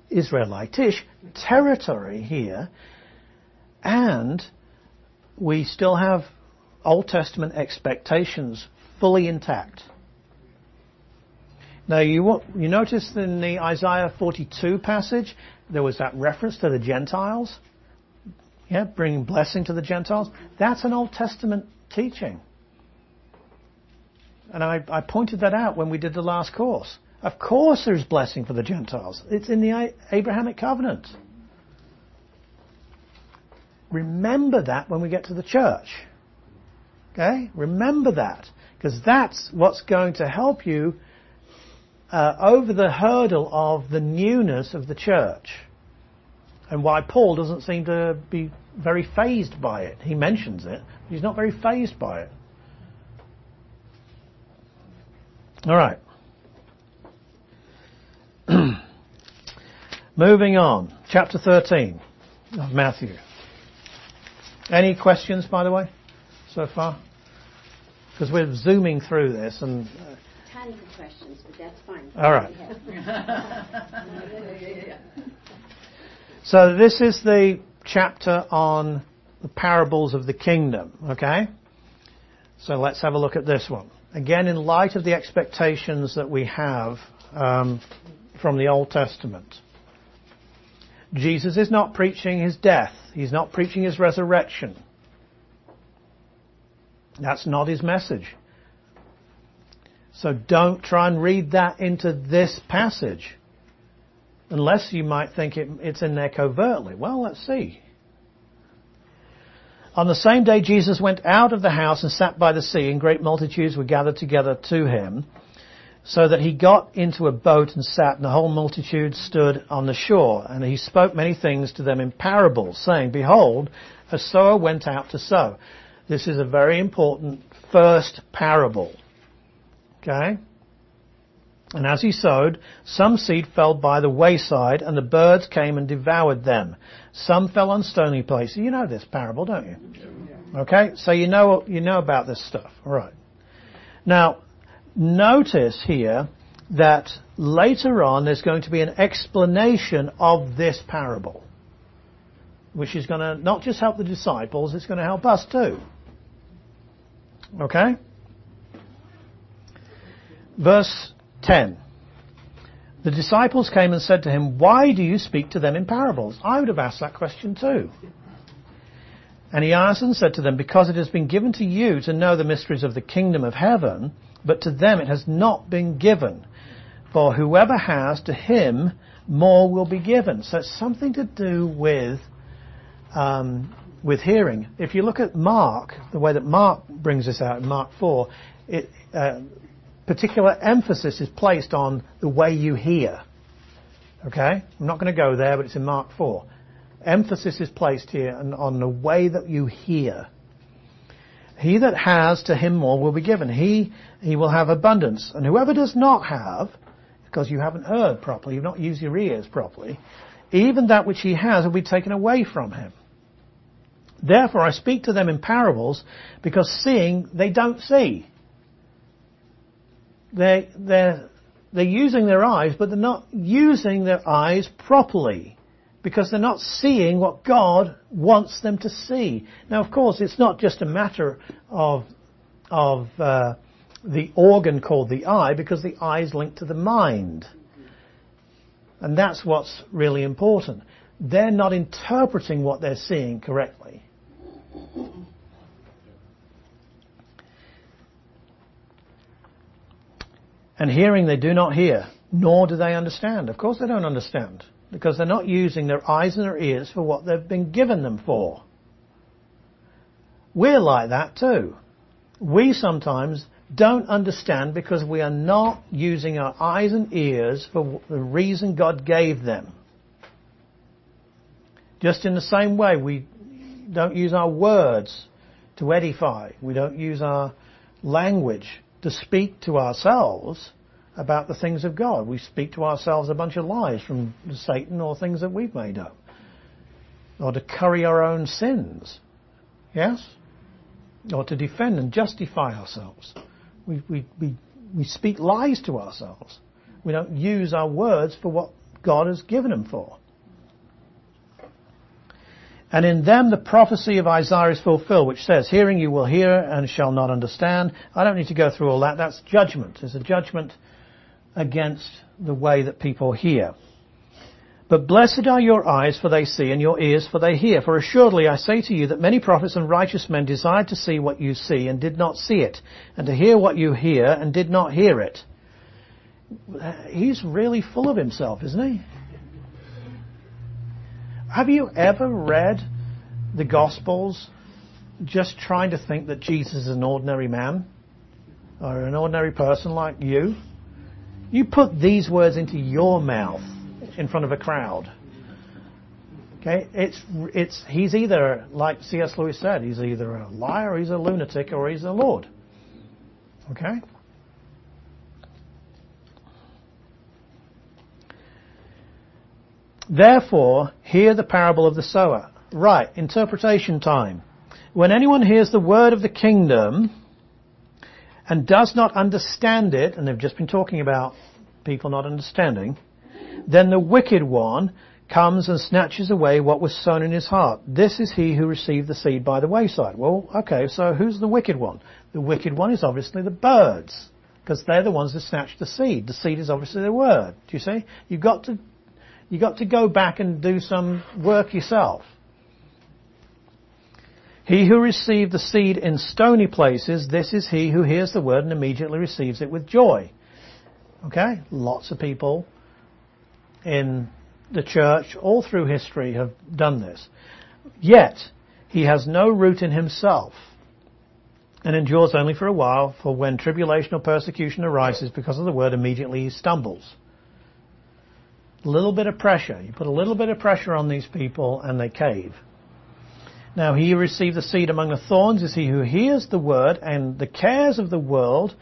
Israelitish territory here, and we still have Old Testament expectations fully intact. Now you, you notice in the Isaiah 42 passage, there was that reference to the Gentiles. Yeah, bringing blessing to the Gentiles. That's an Old Testament teaching. And I, I, pointed that out when we did the last course. Of course there's blessing for the Gentiles. It's in the Abrahamic covenant. Remember that when we get to the church. Okay? Remember that. Because that's what's going to help you uh, over the hurdle of the newness of the church. And why Paul doesn't seem to be very fazed by it. He mentions it, but he's not very fazed by it. All right. Moving on, chapter 13 of Matthew. Any questions, by the way, so far? Because we're zooming through this and. Tons questions, but that's fine. All right. so this is the chapter on the parables of the kingdom, okay? So let's have a look at this one. Again, in light of the expectations that we have um, from the Old Testament. Jesus is not preaching his death. He's not preaching his resurrection. That's not his message. So don't try and read that into this passage. Unless you might think it, it's in there covertly. Well, let's see. On the same day, Jesus went out of the house and sat by the sea, and great multitudes were gathered together to him, so that he got into a boat and sat, and the whole multitude stood on the shore. And he spoke many things to them in parables, saying, Behold, a sower went out to sow. This is a very important first parable. Okay? And as he sowed, some seed fell by the wayside, and the birds came and devoured them. Some fell on stony places. You know this parable, don't you? Okay? So you know, you know about this stuff. All right. Now, notice here that later on there's going to be an explanation of this parable. Which is going to not just help the disciples, it's going to help us too. Okay? Verse 10. The disciples came and said to him, Why do you speak to them in parables? I would have asked that question too. And he answered and said to them, Because it has been given to you to know the mysteries of the kingdom of heaven, but to them it has not been given. For whoever has, to him more will be given. So it's something to do with um, with hearing. If you look at Mark, the way that Mark brings this out in Mark 4, it, uh, particular emphasis is placed on the way you hear. Okay? I'm not going to go there, but it's in Mark 4. Emphasis is placed here on, on the way that you hear. He that has to him more will be given. He, he will have abundance. And whoever does not have, because you haven't heard properly, you've not used your ears properly, even that which he has will be taken away from him. Therefore I speak to them in parables, because seeing they don't see. They, they're, they're using their eyes, but they're not using their eyes properly because they're not seeing what God wants them to see. Now, of course, it's not just a matter of of uh, the organ called the eye, because the eye is linked to the mind, and that's what's really important. They're not interpreting what they're seeing correctly. And hearing they do not hear, nor do they understand. Of course they don't understand because they're not using their eyes and their ears for what they've been given them for. We're like that too. We sometimes don't understand because we are not using our eyes and ears for the reason God gave them. Just in the same way, we don't use our words to edify. We don't use our language to speak to ourselves about the things of God. We speak to ourselves a bunch of lies from Satan or things that we've made up. Or to curry our own sins. Yes? Or to defend and justify ourselves. We, we, we, we speak lies to ourselves. We don't use our words for what God has given them for. And in them the prophecy of Isaiah is fulfilled, which says, Hearing you will hear and shall not understand. I don't need to go through all that. That's judgment. It's a judgment against the way that people hear. But blessed are your eyes, for they see, and your ears, for they hear. For assuredly I say to you that many prophets and righteous men desired to see what you see, and did not see it, and to hear what you hear, and did not hear it. He's really full of himself, isn't he? Have you ever read the Gospels just trying to think that Jesus is an ordinary man? Or an ordinary person like you? You put these words into your mouth in front of a crowd. Okay, it's it's he's either like C.S. Lewis said, he's either a liar, he's a lunatic, or he's a lord. Okay. Therefore, hear the parable of the sower. Right, interpretation time. When anyone hears the word of the kingdom and does not understand it, and they've just been talking about people not understanding, then the wicked one comes and snatches away what was sown in his heart. This is he who received the seed by the wayside. Well, okay, so who's the wicked one? The wicked one is obviously the birds, because they're the ones that snatch the seed. The seed is obviously the word. Do you see? You've got to you got to go back and do some work yourself. He who received the seed in stony places, this is he who hears the word and immediately receives it with joy. Okay? Lots of people in the church all through history have done this. Yet, he has no root in himself and endures only for a while, for when tribulation or persecution arises because of the word, immediately he stumbles. Little bit of pressure. You put a little bit of pressure on these people and they cave. Now he who received the seed among the thorns is he who hears the word and the cares of the world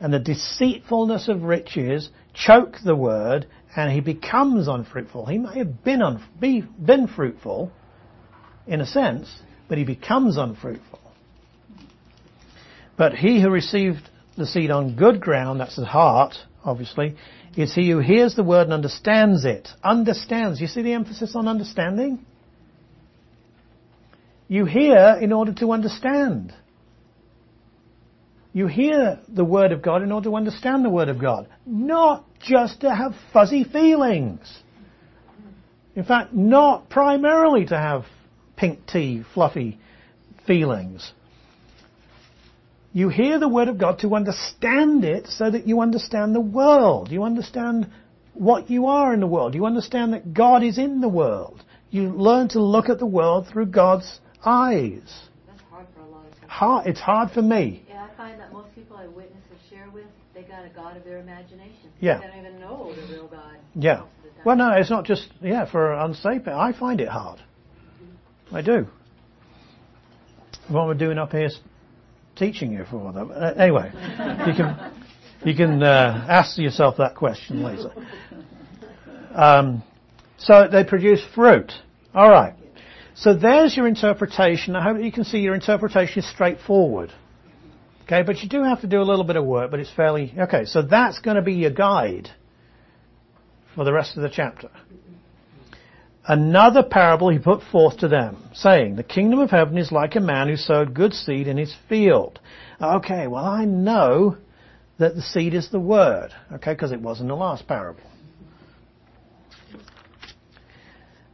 and the deceitfulness of riches choke the word and he becomes unfruitful. He may have been, un- be, been fruitful in a sense, but he becomes unfruitful. But he who received the seed on good ground, that's the heart, obviously, is he who hears the word and understands it. Understands. You see the emphasis on understanding? You hear in order to understand. You hear the Word of God in order to understand the Word of God, not just to have fuzzy feelings. In fact, not primarily to have pink tea, fluffy feelings. You hear the Word of God to understand it so that you understand the world. You understand what you are in the world. You understand that God is in the world. You learn to look at the world through God's eyes. That's hard for a lot of people. Hard, it's hard for me. Yeah, I find that most people I witness or share with, they got a God of their imagination. Yeah. They don't even know the real God. Yeah. most of the time. Well, no, it's not just, yeah, for unsafe. I find it hard. I do. What we're doing up here is teaching you for them. Uh, anyway, you can, you can uh, ask yourself that question later. Um, so they produce fruit. All right. So there's your interpretation. I hope you can see your interpretation is straightforward. Okay, but you do have to do a little bit of work, but it's fairly okay. So that's going to be your guide for the rest of the chapter. Another parable he put forth to them, saying, The kingdom of heaven is like a man who sowed good seed in his field. Okay, well I know that the seed is the word, okay, because it was in the last parable.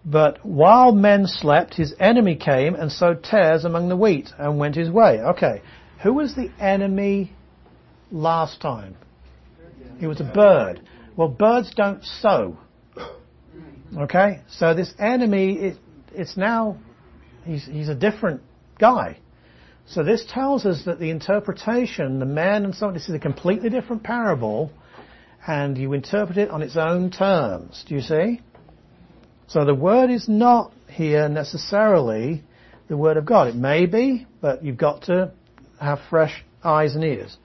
But while men slept, his enemy came and sowed tares among the wheat and went his way. Okay, who was the enemy last time? He was a bird. Well, birds don't sow. Okay, so this enemy, it, it's now, he's, he's a different guy. So this tells us that the interpretation, the man and so on, this is a completely different parable, and you interpret it on its own terms. Do you see? So the word is not here necessarily the word of God. It may be, but you've got to have fresh eyes and ears.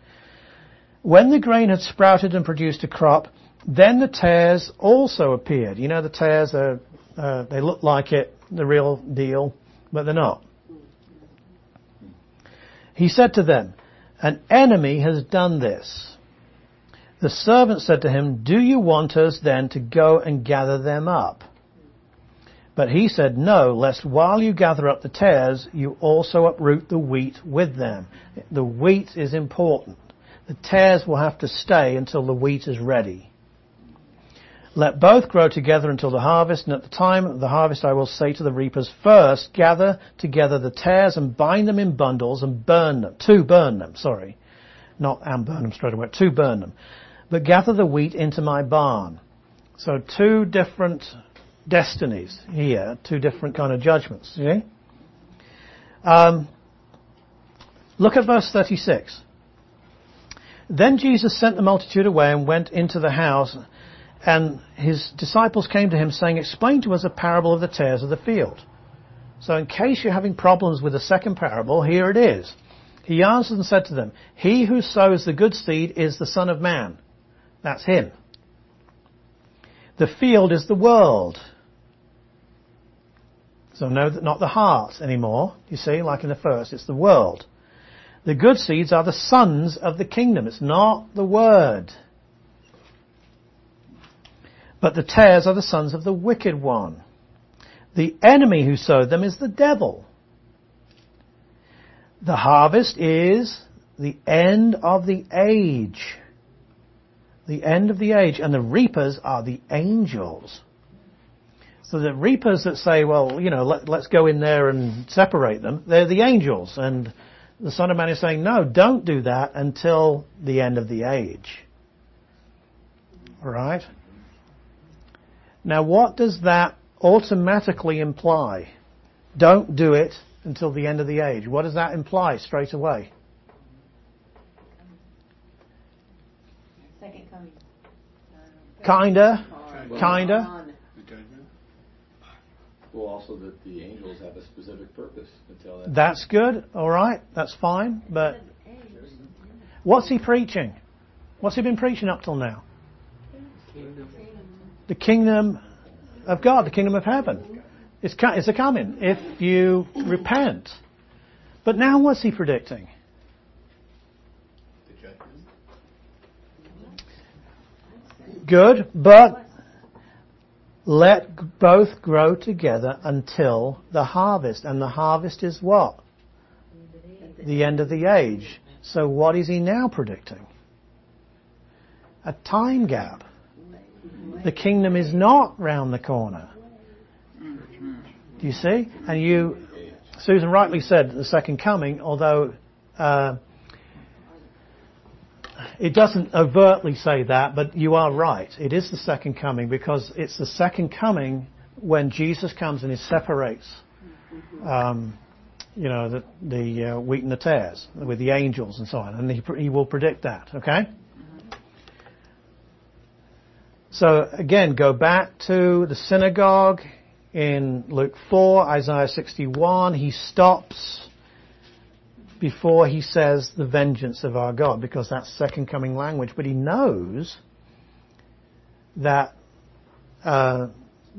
When the grain had sprouted and produced a crop, then the tares also appeared. You know, the tares are, uh, they look like it, the real deal, but they're not. He said to them, an enemy has done this. The servant said to him, do you want us then to go and gather them up? But he said, no, lest while you gather up the tares, you also uproot the wheat with them. The wheat is important. The tares will have to stay until the wheat is ready. Let both grow together until the harvest, and at the time of the harvest I will say to the reapers, first gather together the tares and bind them in bundles and burn them, to burn them, sorry. Not and burn them straight away, to burn them. But gather the wheat into my barn. So two different destinies here, two different kind of judgments, see? Um, look at verse 36. Then Jesus sent the multitude away and went into the house, and his disciples came to him saying, explain to us a parable of the tares of the field. So in case you're having problems with the second parable, here it is. He answered and said to them, He who sows the good seed is the Son of Man. That's him. The field is the world. So no, not the heart anymore. You see, like in the first, it's the world. The good seeds are the sons of the kingdom. It's not the word. But the tares are the sons of the wicked one. The enemy who sowed them is the devil. The harvest is the end of the age. The end of the age. And the reapers are the angels. So the reapers that say, well, you know, let, us go in there and separate them, they're the angels. And the Son of Man is saying, no, don't do that until the end of the age. Alright? Now what does that automatically imply? Don't do it until the end of the age. What does that imply straight away? Second coming. Kinda. Well, Kinda. On. The judgment? Well, also that the angels have a specific purpose until that. That's good. Alright. That's fine. But what's he preaching? What's he been preaching up till now? The kingdom of God, the kingdom of heaven. It's, it's a coming if you repent. But now what's he predicting? Good, but let both grow together until the harvest. And the harvest is what? The end of the age. So what is he now predicting? A time gap. The kingdom is not round the corner. Do you see? And you, Susan rightly said the second coming, although uh, it doesn't overtly say that, but you are right. It is the second coming because it's the second coming when Jesus comes and he separates, um, you know, the, the uh, wheat and the tares with the angels and so on, and he, he will predict that. Okay. So again, go back to the synagogue in Luke 4, Isaiah 61. He stops before he says the vengeance of our God because that's second coming language. But he knows that uh,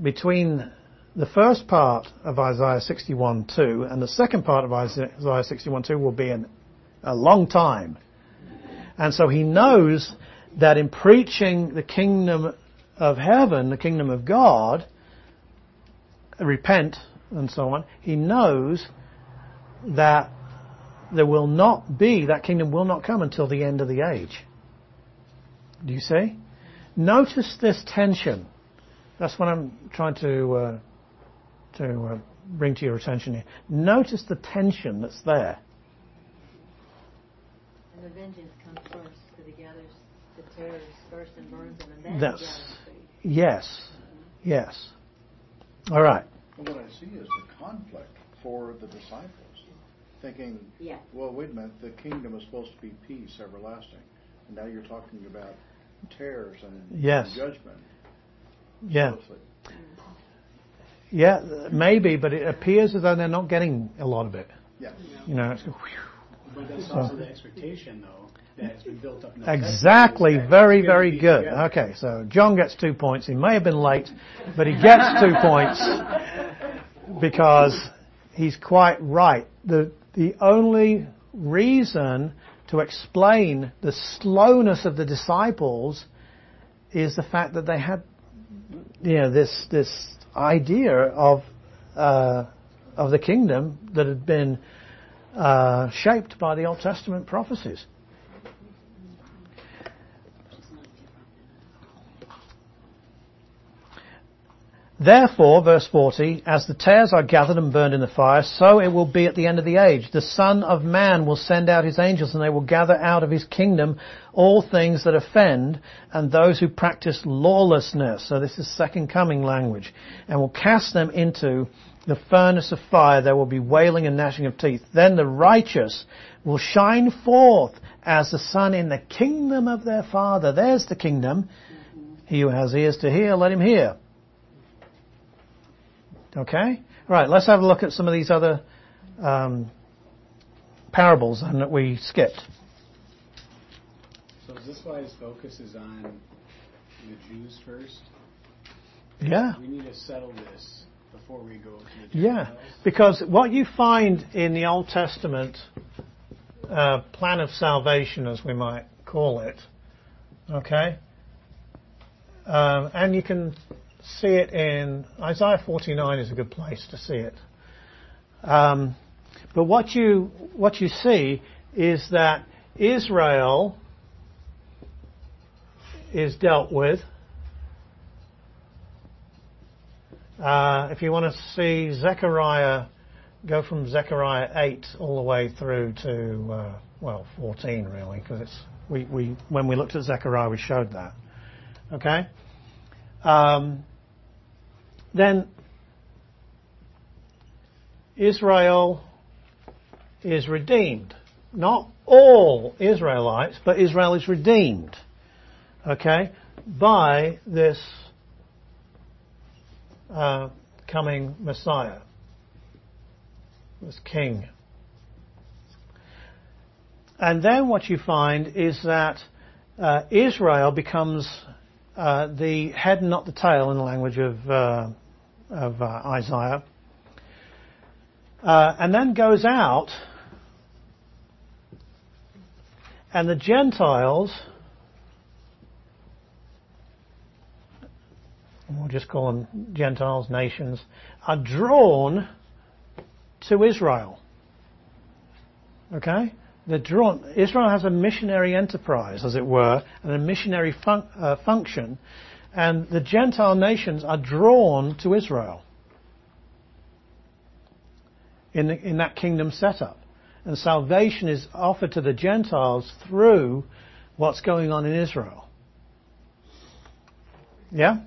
between the first part of Isaiah 61 2 and the second part of Isaiah 61 2 will be an, a long time. And so he knows that in preaching the kingdom of heaven, the kingdom of God, repent and so on, he knows that there will not be, that kingdom will not come until the end of the age. Do you see? Notice this tension. That's what I'm trying to, uh, to uh, bring to your attention here. Notice the tension that's there. And the vengeance comes first, the tares first and burns them, and then That's, he gathers the wheat. yes, yes. All right. Well, what I see is the conflict for the disciples, thinking, Yeah. well, wait a minute, the kingdom is supposed to be peace, everlasting. And now you're talking about tares and Yes. judgment. Yeah. So Yeah, maybe, but it appears as though they're not getting a lot of it. yeah. You know, it's, whew. But that's So- also the expectation, though, that has been built up Exactly. Very, very good. Okay, so John gets two points. He may have been late, but he gets two points because he's quite right. The, the only reason to explain the slowness of the disciples is the fact that they had, you know, this, this idea of, uh, of the kingdom that had been uh, shaped by the Old Testament prophecies. Therefore, verse 40, as the tares are gathered and burned in the fire, so it will be at the end of the age. The Son of Man will send out his angels and they will gather out of his kingdom all things that offend and those who practice lawlessness. So this is second coming language. And will cast them into the furnace of fire. There will be wailing and gnashing of teeth. Then the righteous will shine forth as the sun in the kingdom of their Father. There's the kingdom. He who has ears to hear, let him hear. Okay? Right, let's have a look at some of these other um, parables and that we skipped. So is this why his focus is on the Jews first? Yeah. We need to settle this before we go to the Yeah, because what you find in the Old Testament uh, plan of salvation, as we might call it, okay, um, and you can see it in Isaiah 49 is a good place to see it. Um, but what you what you see is that Israel is dealt with. Uh, if you want to see Zechariah, go from Zechariah 8 all the way through to, uh, well, 14 really, because it's, we, we, when we looked at Zechariah, we showed that. Okay? Um, then, Israel is redeemed. Not all Israelites, but Israel is redeemed. Okay? By this uh, coming Messiah, this King. And then what you find is that uh, Israel becomes uh, the head and not the tail in the language of, uh, of uh, Isaiah, uh, and then goes out, and the Gentiles we'll just call them Gentiles, nations, are drawn to Israel. Okay? They're drawn. Israel has a missionary enterprise, as it were, and a missionary fun- uh, function, and the Gentile nations are drawn to Israel in, the, in that kingdom setup. And salvation is offered to the Gentiles through what's going on in Israel. Yeah?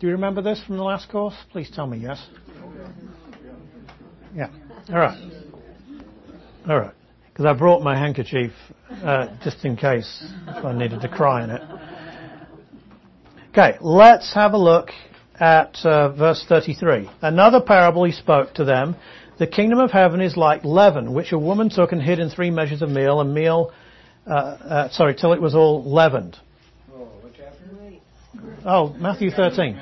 Do you remember this from the last course? Please tell me yes. Yeah. All right. All right. Because I brought my handkerchief uh, just in case I needed to cry in it. Okay, let's have a look at uh, verse 33. Another parable he spoke to them. The kingdom of heaven is like leaven, which a woman took and hid in three measures of meal, and meal, uh, uh, sorry, till it was all leavened. Oh. Oh, Matthew 13.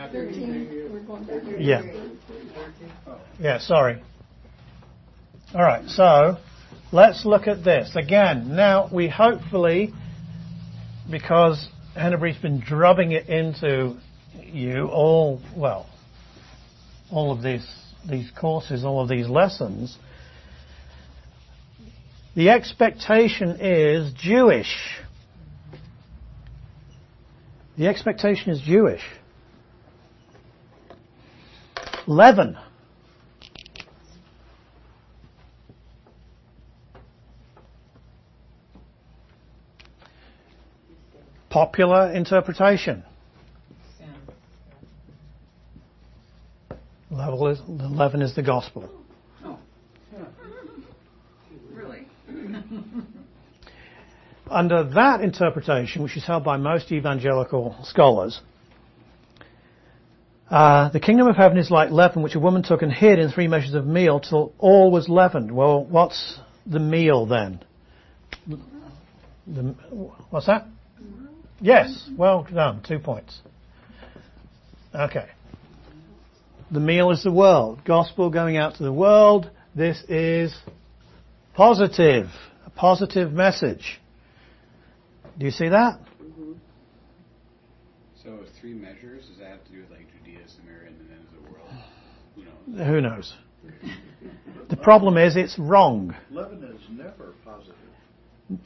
Yeah. Yeah, sorry. All right, so let's look at this again. Now we hopefully, because Hennebury's been drubbing it into you all well, all of these these courses, all of these lessons. The expectation is Jewish. The expectation is Jewish. Leaven. Popular interpretation. Level is, the leaven is the gospel. Really? Under that interpretation, which is held by most evangelical scholars, uh, the kingdom of heaven is like leaven, which a woman took and hid in three measures of meal till all was leavened. Well, what's the meal then? The, what's that? Yes, well done. Two points. Okay. The meal is the world. Gospel going out to the world. This is positive. A positive message. Do you see that? Mm-hmm. So three measures, does that have to do with like Judea, Samaria, and the end of the world? Who knows? Who knows? The problem is it's wrong. Leaven is never positive.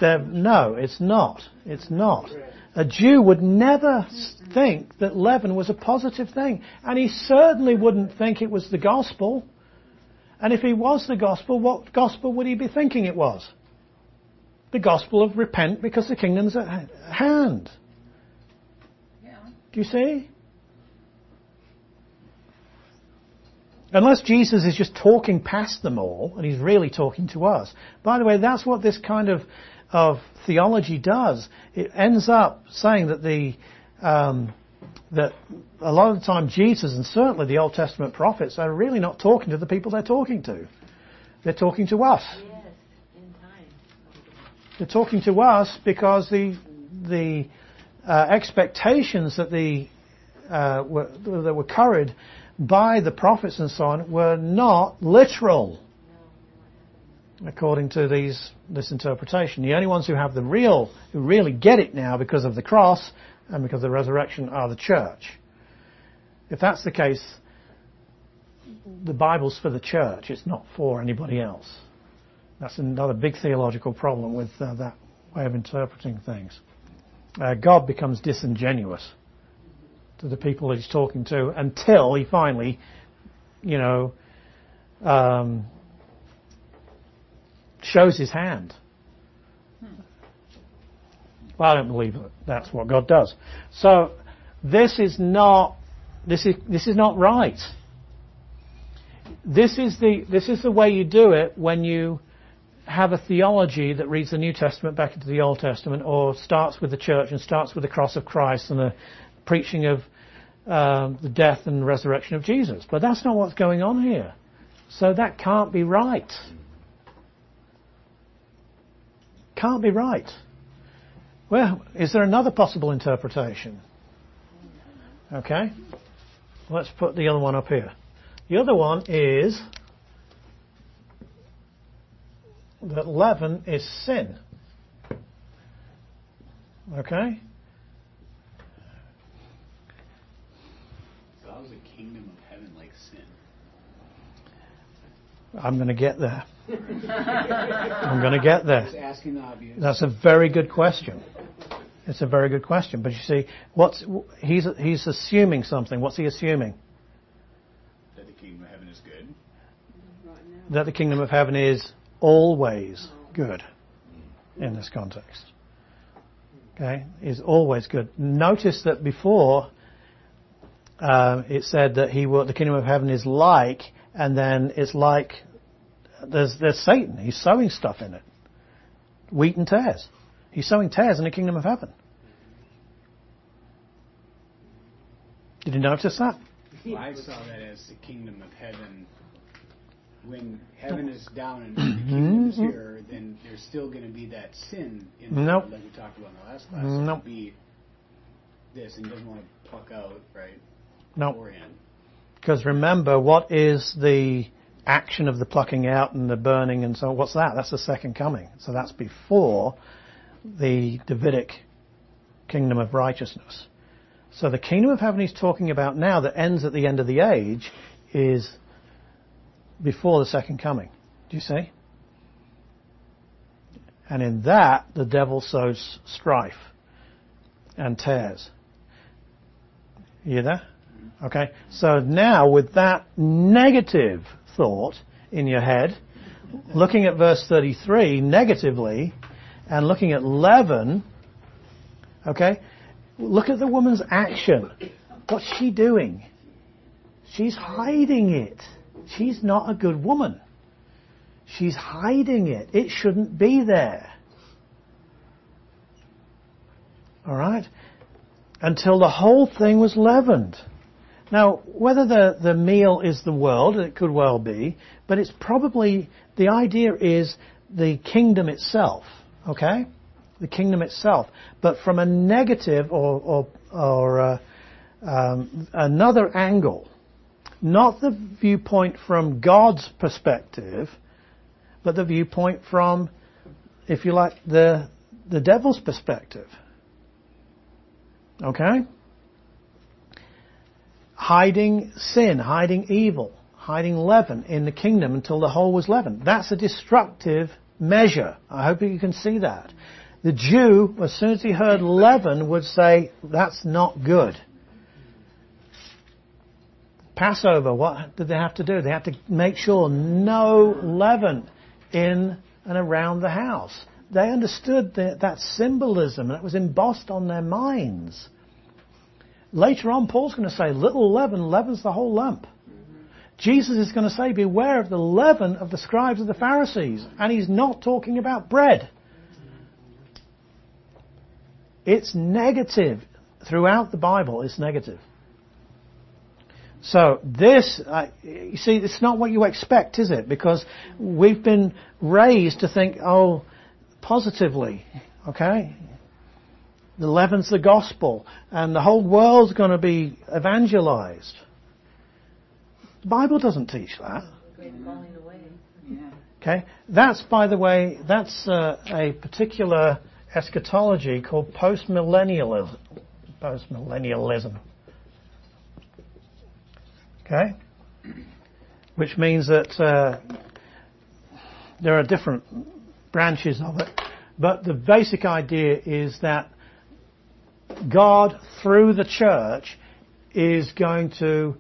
There- no, it's not. It's not. A Jew would never think that leaven was a positive thing. And he certainly wouldn't think it was the gospel. And if he was the gospel, what gospel would he be thinking it was? The gospel of repent because the kingdom's at hand. Do you see? Unless Jesus is just talking past them all, and he's really talking to us. By the way, that's what this kind of, of theology does. It ends up saying that the, um, that a lot of the time Jesus and certainly the Old Testament prophets are really not talking to the people they're talking to. They're talking to us. Yes, in time. They're talking to us because the the uh, expectations that the uh, were, that were carried by the prophets and so on were not literal, according to these this interpretation. The only ones who have the real, who really get it now because of the cross and because of the resurrection, are the church. If that's the case, the Bible's for the church. It's not for anybody else. That's another big theological problem with uh, that way of interpreting things. Uh, God becomes disingenuous to the people that he's talking to until he finally, you know, um, shows his hand. Well, I don't believe that that's what God does. So this is not this is this is not right. This is the this is the way you do it when you have a theology that reads the New Testament back into the Old Testament, or starts with the church and starts with the cross of Christ and the preaching of um, the death and resurrection of Jesus. But that's not what's going on here. So that can't be right. Can't be right. Well, is there another possible interpretation? Okay. Let's put the other one up here. The other one is that leaven is sin. Okay? How is the kingdom of heaven like sin? I'm going to get there. I'm going to get Just there. asking the obvious. That's a very good question. It's a very good question. But you see, what's he's he's assuming something. What's he assuming? that the kingdom of heaven is good. That the kingdom of heaven is always good in this context. Okay, is always good. Notice that before um, it said that he will, the kingdom of heaven is like, and then it's like there's there's Satan. He's sowing stuff in it, wheat and tares. He's sowing tares in the kingdom of heaven. Did you notice that? Well, I saw that as the kingdom of heaven. When heaven is down and the kingdom is mm-hmm. here, then there's still going to be that sin in the Nope. world, like we talked about in the last class. Nope. Be this, and he doesn't want to pluck out right No, beforehand. because remember, what is the action of the plucking out and the burning and so on? What's that? That's the second coming. So that's before the Davidic kingdom of righteousness. So the kingdom of heaven he's talking about now that ends at the end of the age is before the second coming. Do you see? And in that, the devil sows strife and tares. You there? Okay. So now with that negative thought in your head, looking at verse 33 negatively and looking at leaven, okay, look at the woman's action. What's she doing? She's hiding it. She's not a good woman. She's hiding it. It shouldn't be there. Alright? Until the whole thing was leavened. Now, whether the, the meal is the world, it could well be, but it's probably, the idea is the kingdom itself, okay? The kingdom itself. But from a negative or, or, or uh, um, another angle, not the viewpoint from God's perspective, but the viewpoint from, if you like, the, the devil's perspective. Okay? Hiding sin, hiding evil, hiding leaven in the kingdom until the whole was leavened. That's a destructive measure. I hope you can see that. The Jew, as soon as he heard leaven, would say, that's not good. Passover, what did they have to do? They had to make sure no leaven in and around the house. They understood that, that symbolism it was embossed on their minds. Later on, Paul's going to say, little leaven leavens the whole lump. Jesus is going to say, beware of the leaven of the scribes and the Pharisees. And he's not talking about bread. It's negative. Throughout the Bible, it's negative. So this, uh, you see, it's not what you expect, is it? Because we've been raised to think, oh, positively, okay? The leaven's the gospel, and the whole world's going to be evangelized. The Bible doesn't teach that. Okay, that's by the way, that's uh, a particular eschatology called postmillennialism. Postmillennialism. Okay, which means that uh, there are different branches of it, but the basic idea is that God, through the church, is going to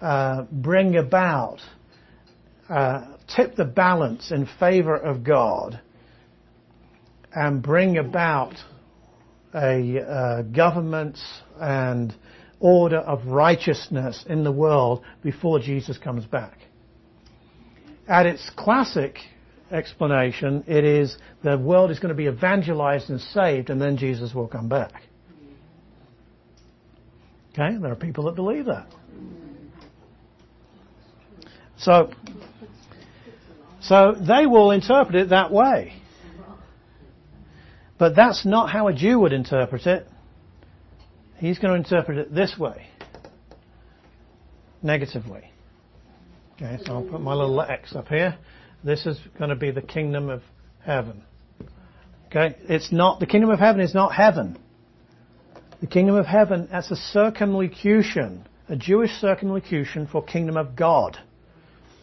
uh, bring about, uh, tip the balance in favor of God, and bring about a uh, government and order of righteousness in the world before Jesus comes back. At its classic explanation, it is the world is going to be evangelized and saved, and then Jesus will come back. Okay, there are people that believe that. So, so they will interpret it that way. But that's not how a Jew would interpret it. He's going to interpret it this way. Negatively. Okay, so I'll put my little X up here. This is going to be the kingdom of heaven. Okay, it's not, the kingdom of heaven is not heaven. The kingdom of heaven, as a circumlocution, a Jewish circumlocution for kingdom of God.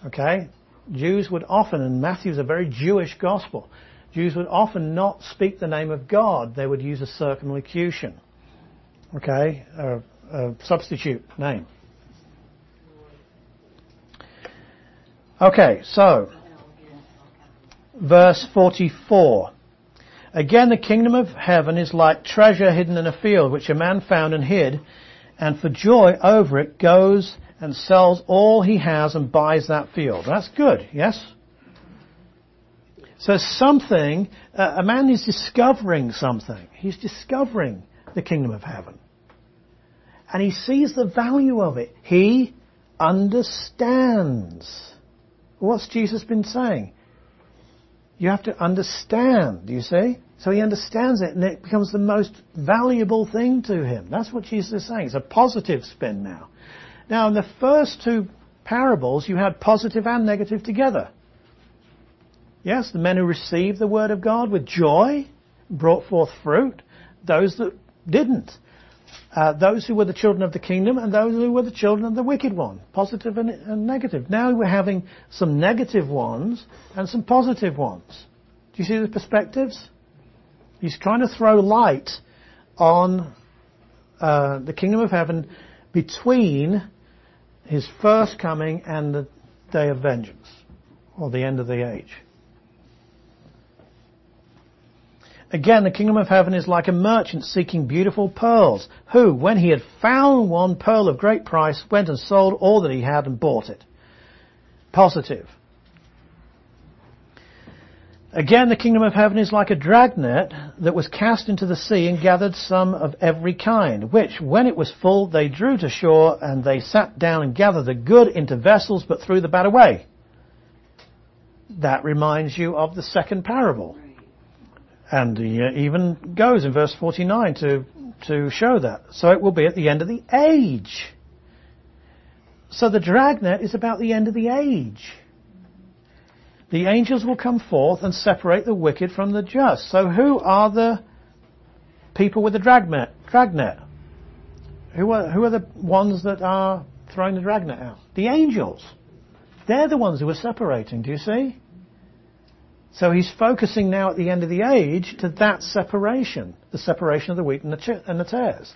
Okay? Jews would often, and Matthew's a very Jewish gospel, Jews would often not speak the name of God. They would use a circumlocution. Okay? A, a substitute name. Okay, so, verse 44. Again, the kingdom of heaven is like treasure hidden in a field, which a man found and hid, and for joy over it goes and sells all he has and buys that field. That's good, yes? So something, uh, a man is discovering something. He's discovering the kingdom of heaven. And he sees the value of it. He understands. What's Jesus been saying? You have to understand, do you see? So he understands it and it becomes the most valuable thing to him. That's what Jesus is saying. It's a positive spin now. Now in the first two parables you had positive and negative together. Yes, the men who received the word of God with joy brought forth fruit. Those that didn't. Uh, those who were the children of the kingdom and those who were the children of the wicked one. Positive and, and negative. Now we're having some negative ones and some positive ones. Do you see the perspectives? He's trying to throw light on uh, the kingdom of heaven between his first coming and the day of vengeance, or the end of the age. Again, the kingdom of heaven is like a merchant seeking beautiful pearls, who, when he had found one pearl of great price, went and sold all that he had and bought it. Positive. Again, the kingdom of heaven is like a dragnet that was cast into the sea and gathered some of every kind, which, when it was full, they drew to shore, and they sat down and gathered the good into vessels, but threw the bad away. That reminds you of the second parable. And he uh, even goes in verse 49 to, to show that. So it will be at the end of the age. So the dragnet is about the end of the age. The angels will come forth and separate the wicked from the just. So who are the people with the dragnet? Dragnet. Who are, who are the ones that are throwing the dragnet out? The angels. They're the ones who are separating, do you see? So he's focusing now at the end of the age to that separation, the separation of the wheat and the, and the tares.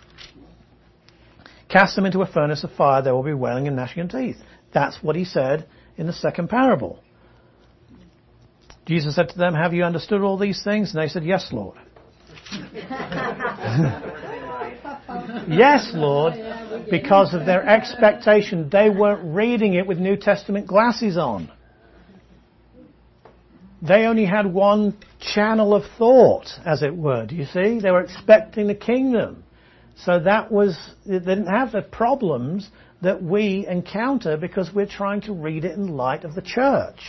Cast them into a furnace of fire, there will be wailing and gnashing of teeth. That's what he said in the second parable. Jesus said to them, Have you understood all these things? And they said, Yes, Lord. yes, Lord, because of their expectation. They weren't reading it with New Testament glasses on. They only had one channel of thought, as it were. Do you see? They were expecting the kingdom. So that was, they didn't have the problems that we encounter because we're trying to read it in light of the church.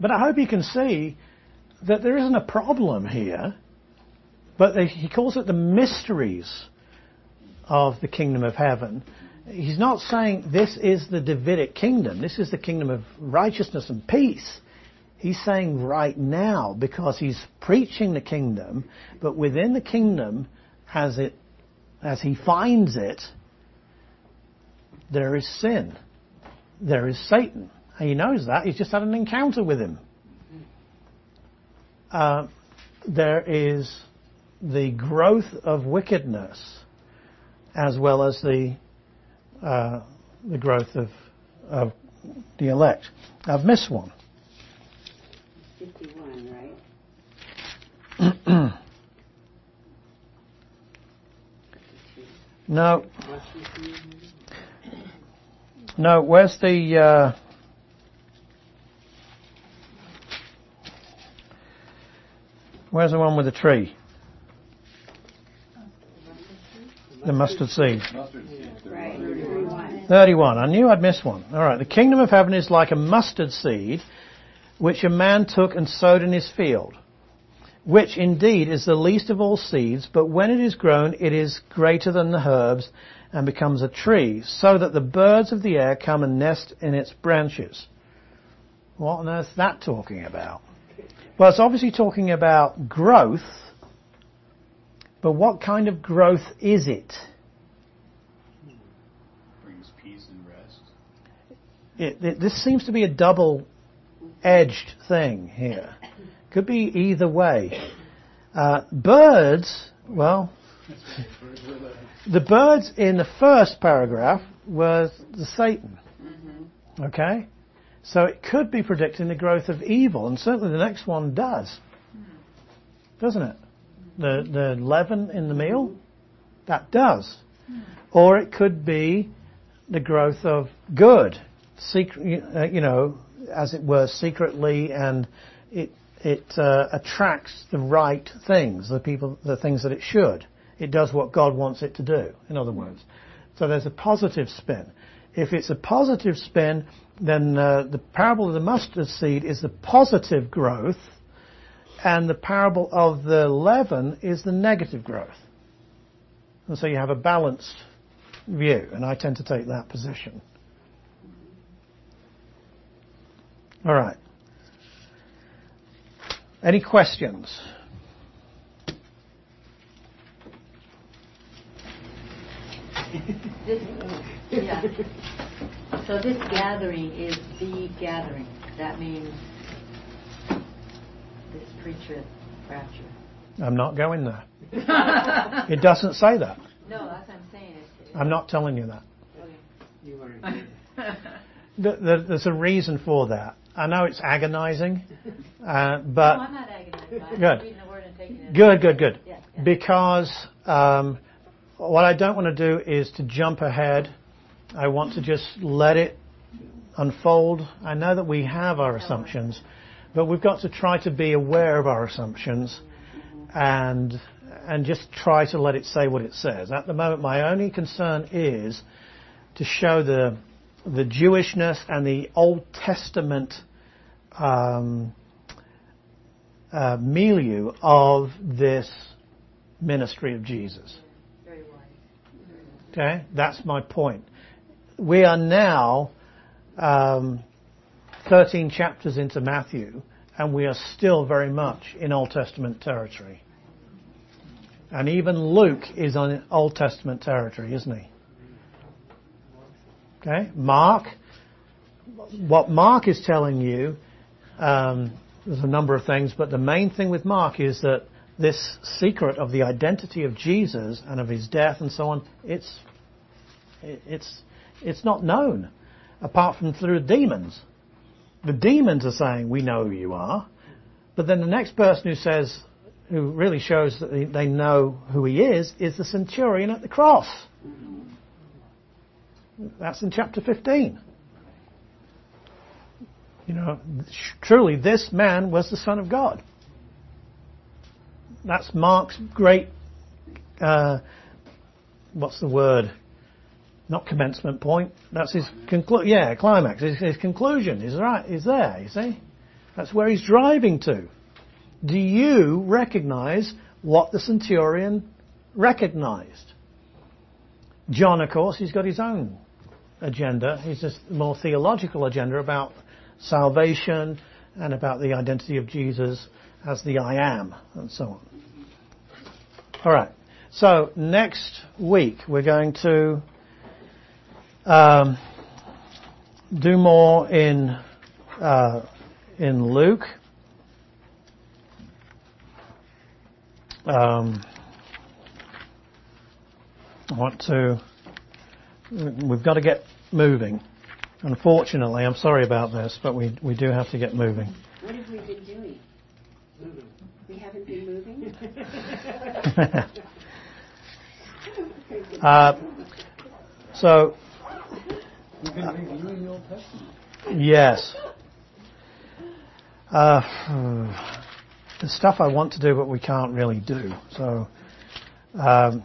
But I hope you can see that there isn't a problem here, but he calls it the mysteries of the kingdom of heaven. He's not saying this is the Davidic kingdom, this is the kingdom of righteousness and peace. He's saying right now because he's preaching the kingdom, but within the kingdom, as it, as he finds it, there is sin. There is Satan. He knows that. He's just had an encounter with him. Uh, there is the growth of wickedness as well as the uh, the growth of of the elect. I've missed one. 51, right? no. No, where's the uh, Where's the one with the tree? The mustard seed. Right, 31. 31. I knew I'd miss one. Alright. The kingdom of heaven is like a mustard seed which a man took and sowed in his field, which indeed is the least of all seeds, but when it is grown, it is greater than the herbs and becomes a tree, so that the birds of the air come and nest in its branches. What on earth is that talking about? Well, it's obviously talking about growth, but what kind of growth is it? Brings peace and rest. It, it, this seems to be a double-edged thing here. Could be either way. Uh, birds, well, the birds in the first paragraph were the Satan. Okay? So it could be predicting the growth of evil, and certainly the next one does. Doesn't it? The, the leaven in the meal? That does. Or it could be the growth of good, secret, uh, you know, as it were, secretly, and it it uh, attracts the right things, the people, the things that it should. It does what God wants it to do. In other words, so there's a positive spin. If it's a positive spin, then uh, the parable of the mustard seed is the positive growth, and the parable of the leaven is the negative growth. And so you have a balanced view, and I tend to take that position. All right. Any questions? This, yeah. So this gathering is the gathering. That means pre-trib rapture. I'm not going there. It doesn't say that. No, that's what I'm saying. It's, I'm not telling you that. okay. You weren't. Th- th- There's a reason for that. I know it's agonizing, uh, no, but I'm not agonized. I'm Good. reading the word and taking it. good, good, good. Yeah, yeah. Because um, what I don't want to do is to jump ahead. I want to just let it unfold. I know that we have our assumptions, but we've got to try to be aware of our assumptions and and just try to let it say what it says. At the moment, my only concern is to show the the Jewishness and the Old Testament um, uh, milieu of this ministry of Jesus. Very wise. Okay, that's my point. We are now um, 13 chapters into Matthew, and we are still very much in Old Testament territory. And even Luke is on Old Testament territory, isn't he? Okay, Mark. What Mark is telling you, um, there's a number of things, but the main thing with Mark is that this secret of the identity of Jesus and of his death and so on, it's, it's, it's not known apart from through demons. The demons are saying, "We know who you are," but then the next person who says, who really shows that they- know who he is, is the centurion at the cross. That's in chapter 15. You know, truly, this man was the Son of God. That's Mark's great, uh, what's the word? Not commencement point. That's his conclu- yeah, climax. His, his conclusion is right, is there, you see? That's where he's driving to. Do you recognize what the centurion recognized? John, of course, he's got his own agenda. He's just more theological agenda about salvation and about the identity of Jesus as the I am and so on. All right. So next week we're going to um, do more in uh, in Luke. Um, I want to. We've got to get moving. Unfortunately, I'm sorry about this, but we we do have to get moving. What have we been doing? We haven't been moving? uh, so Yes. Uh, the stuff I want to do, but we can't really do. So um,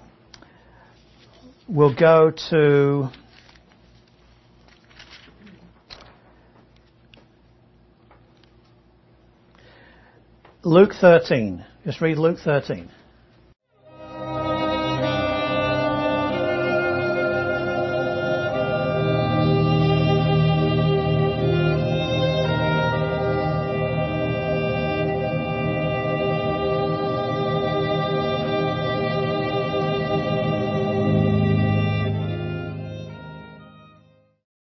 we'll go to. Luke 13. Just read Luke 13.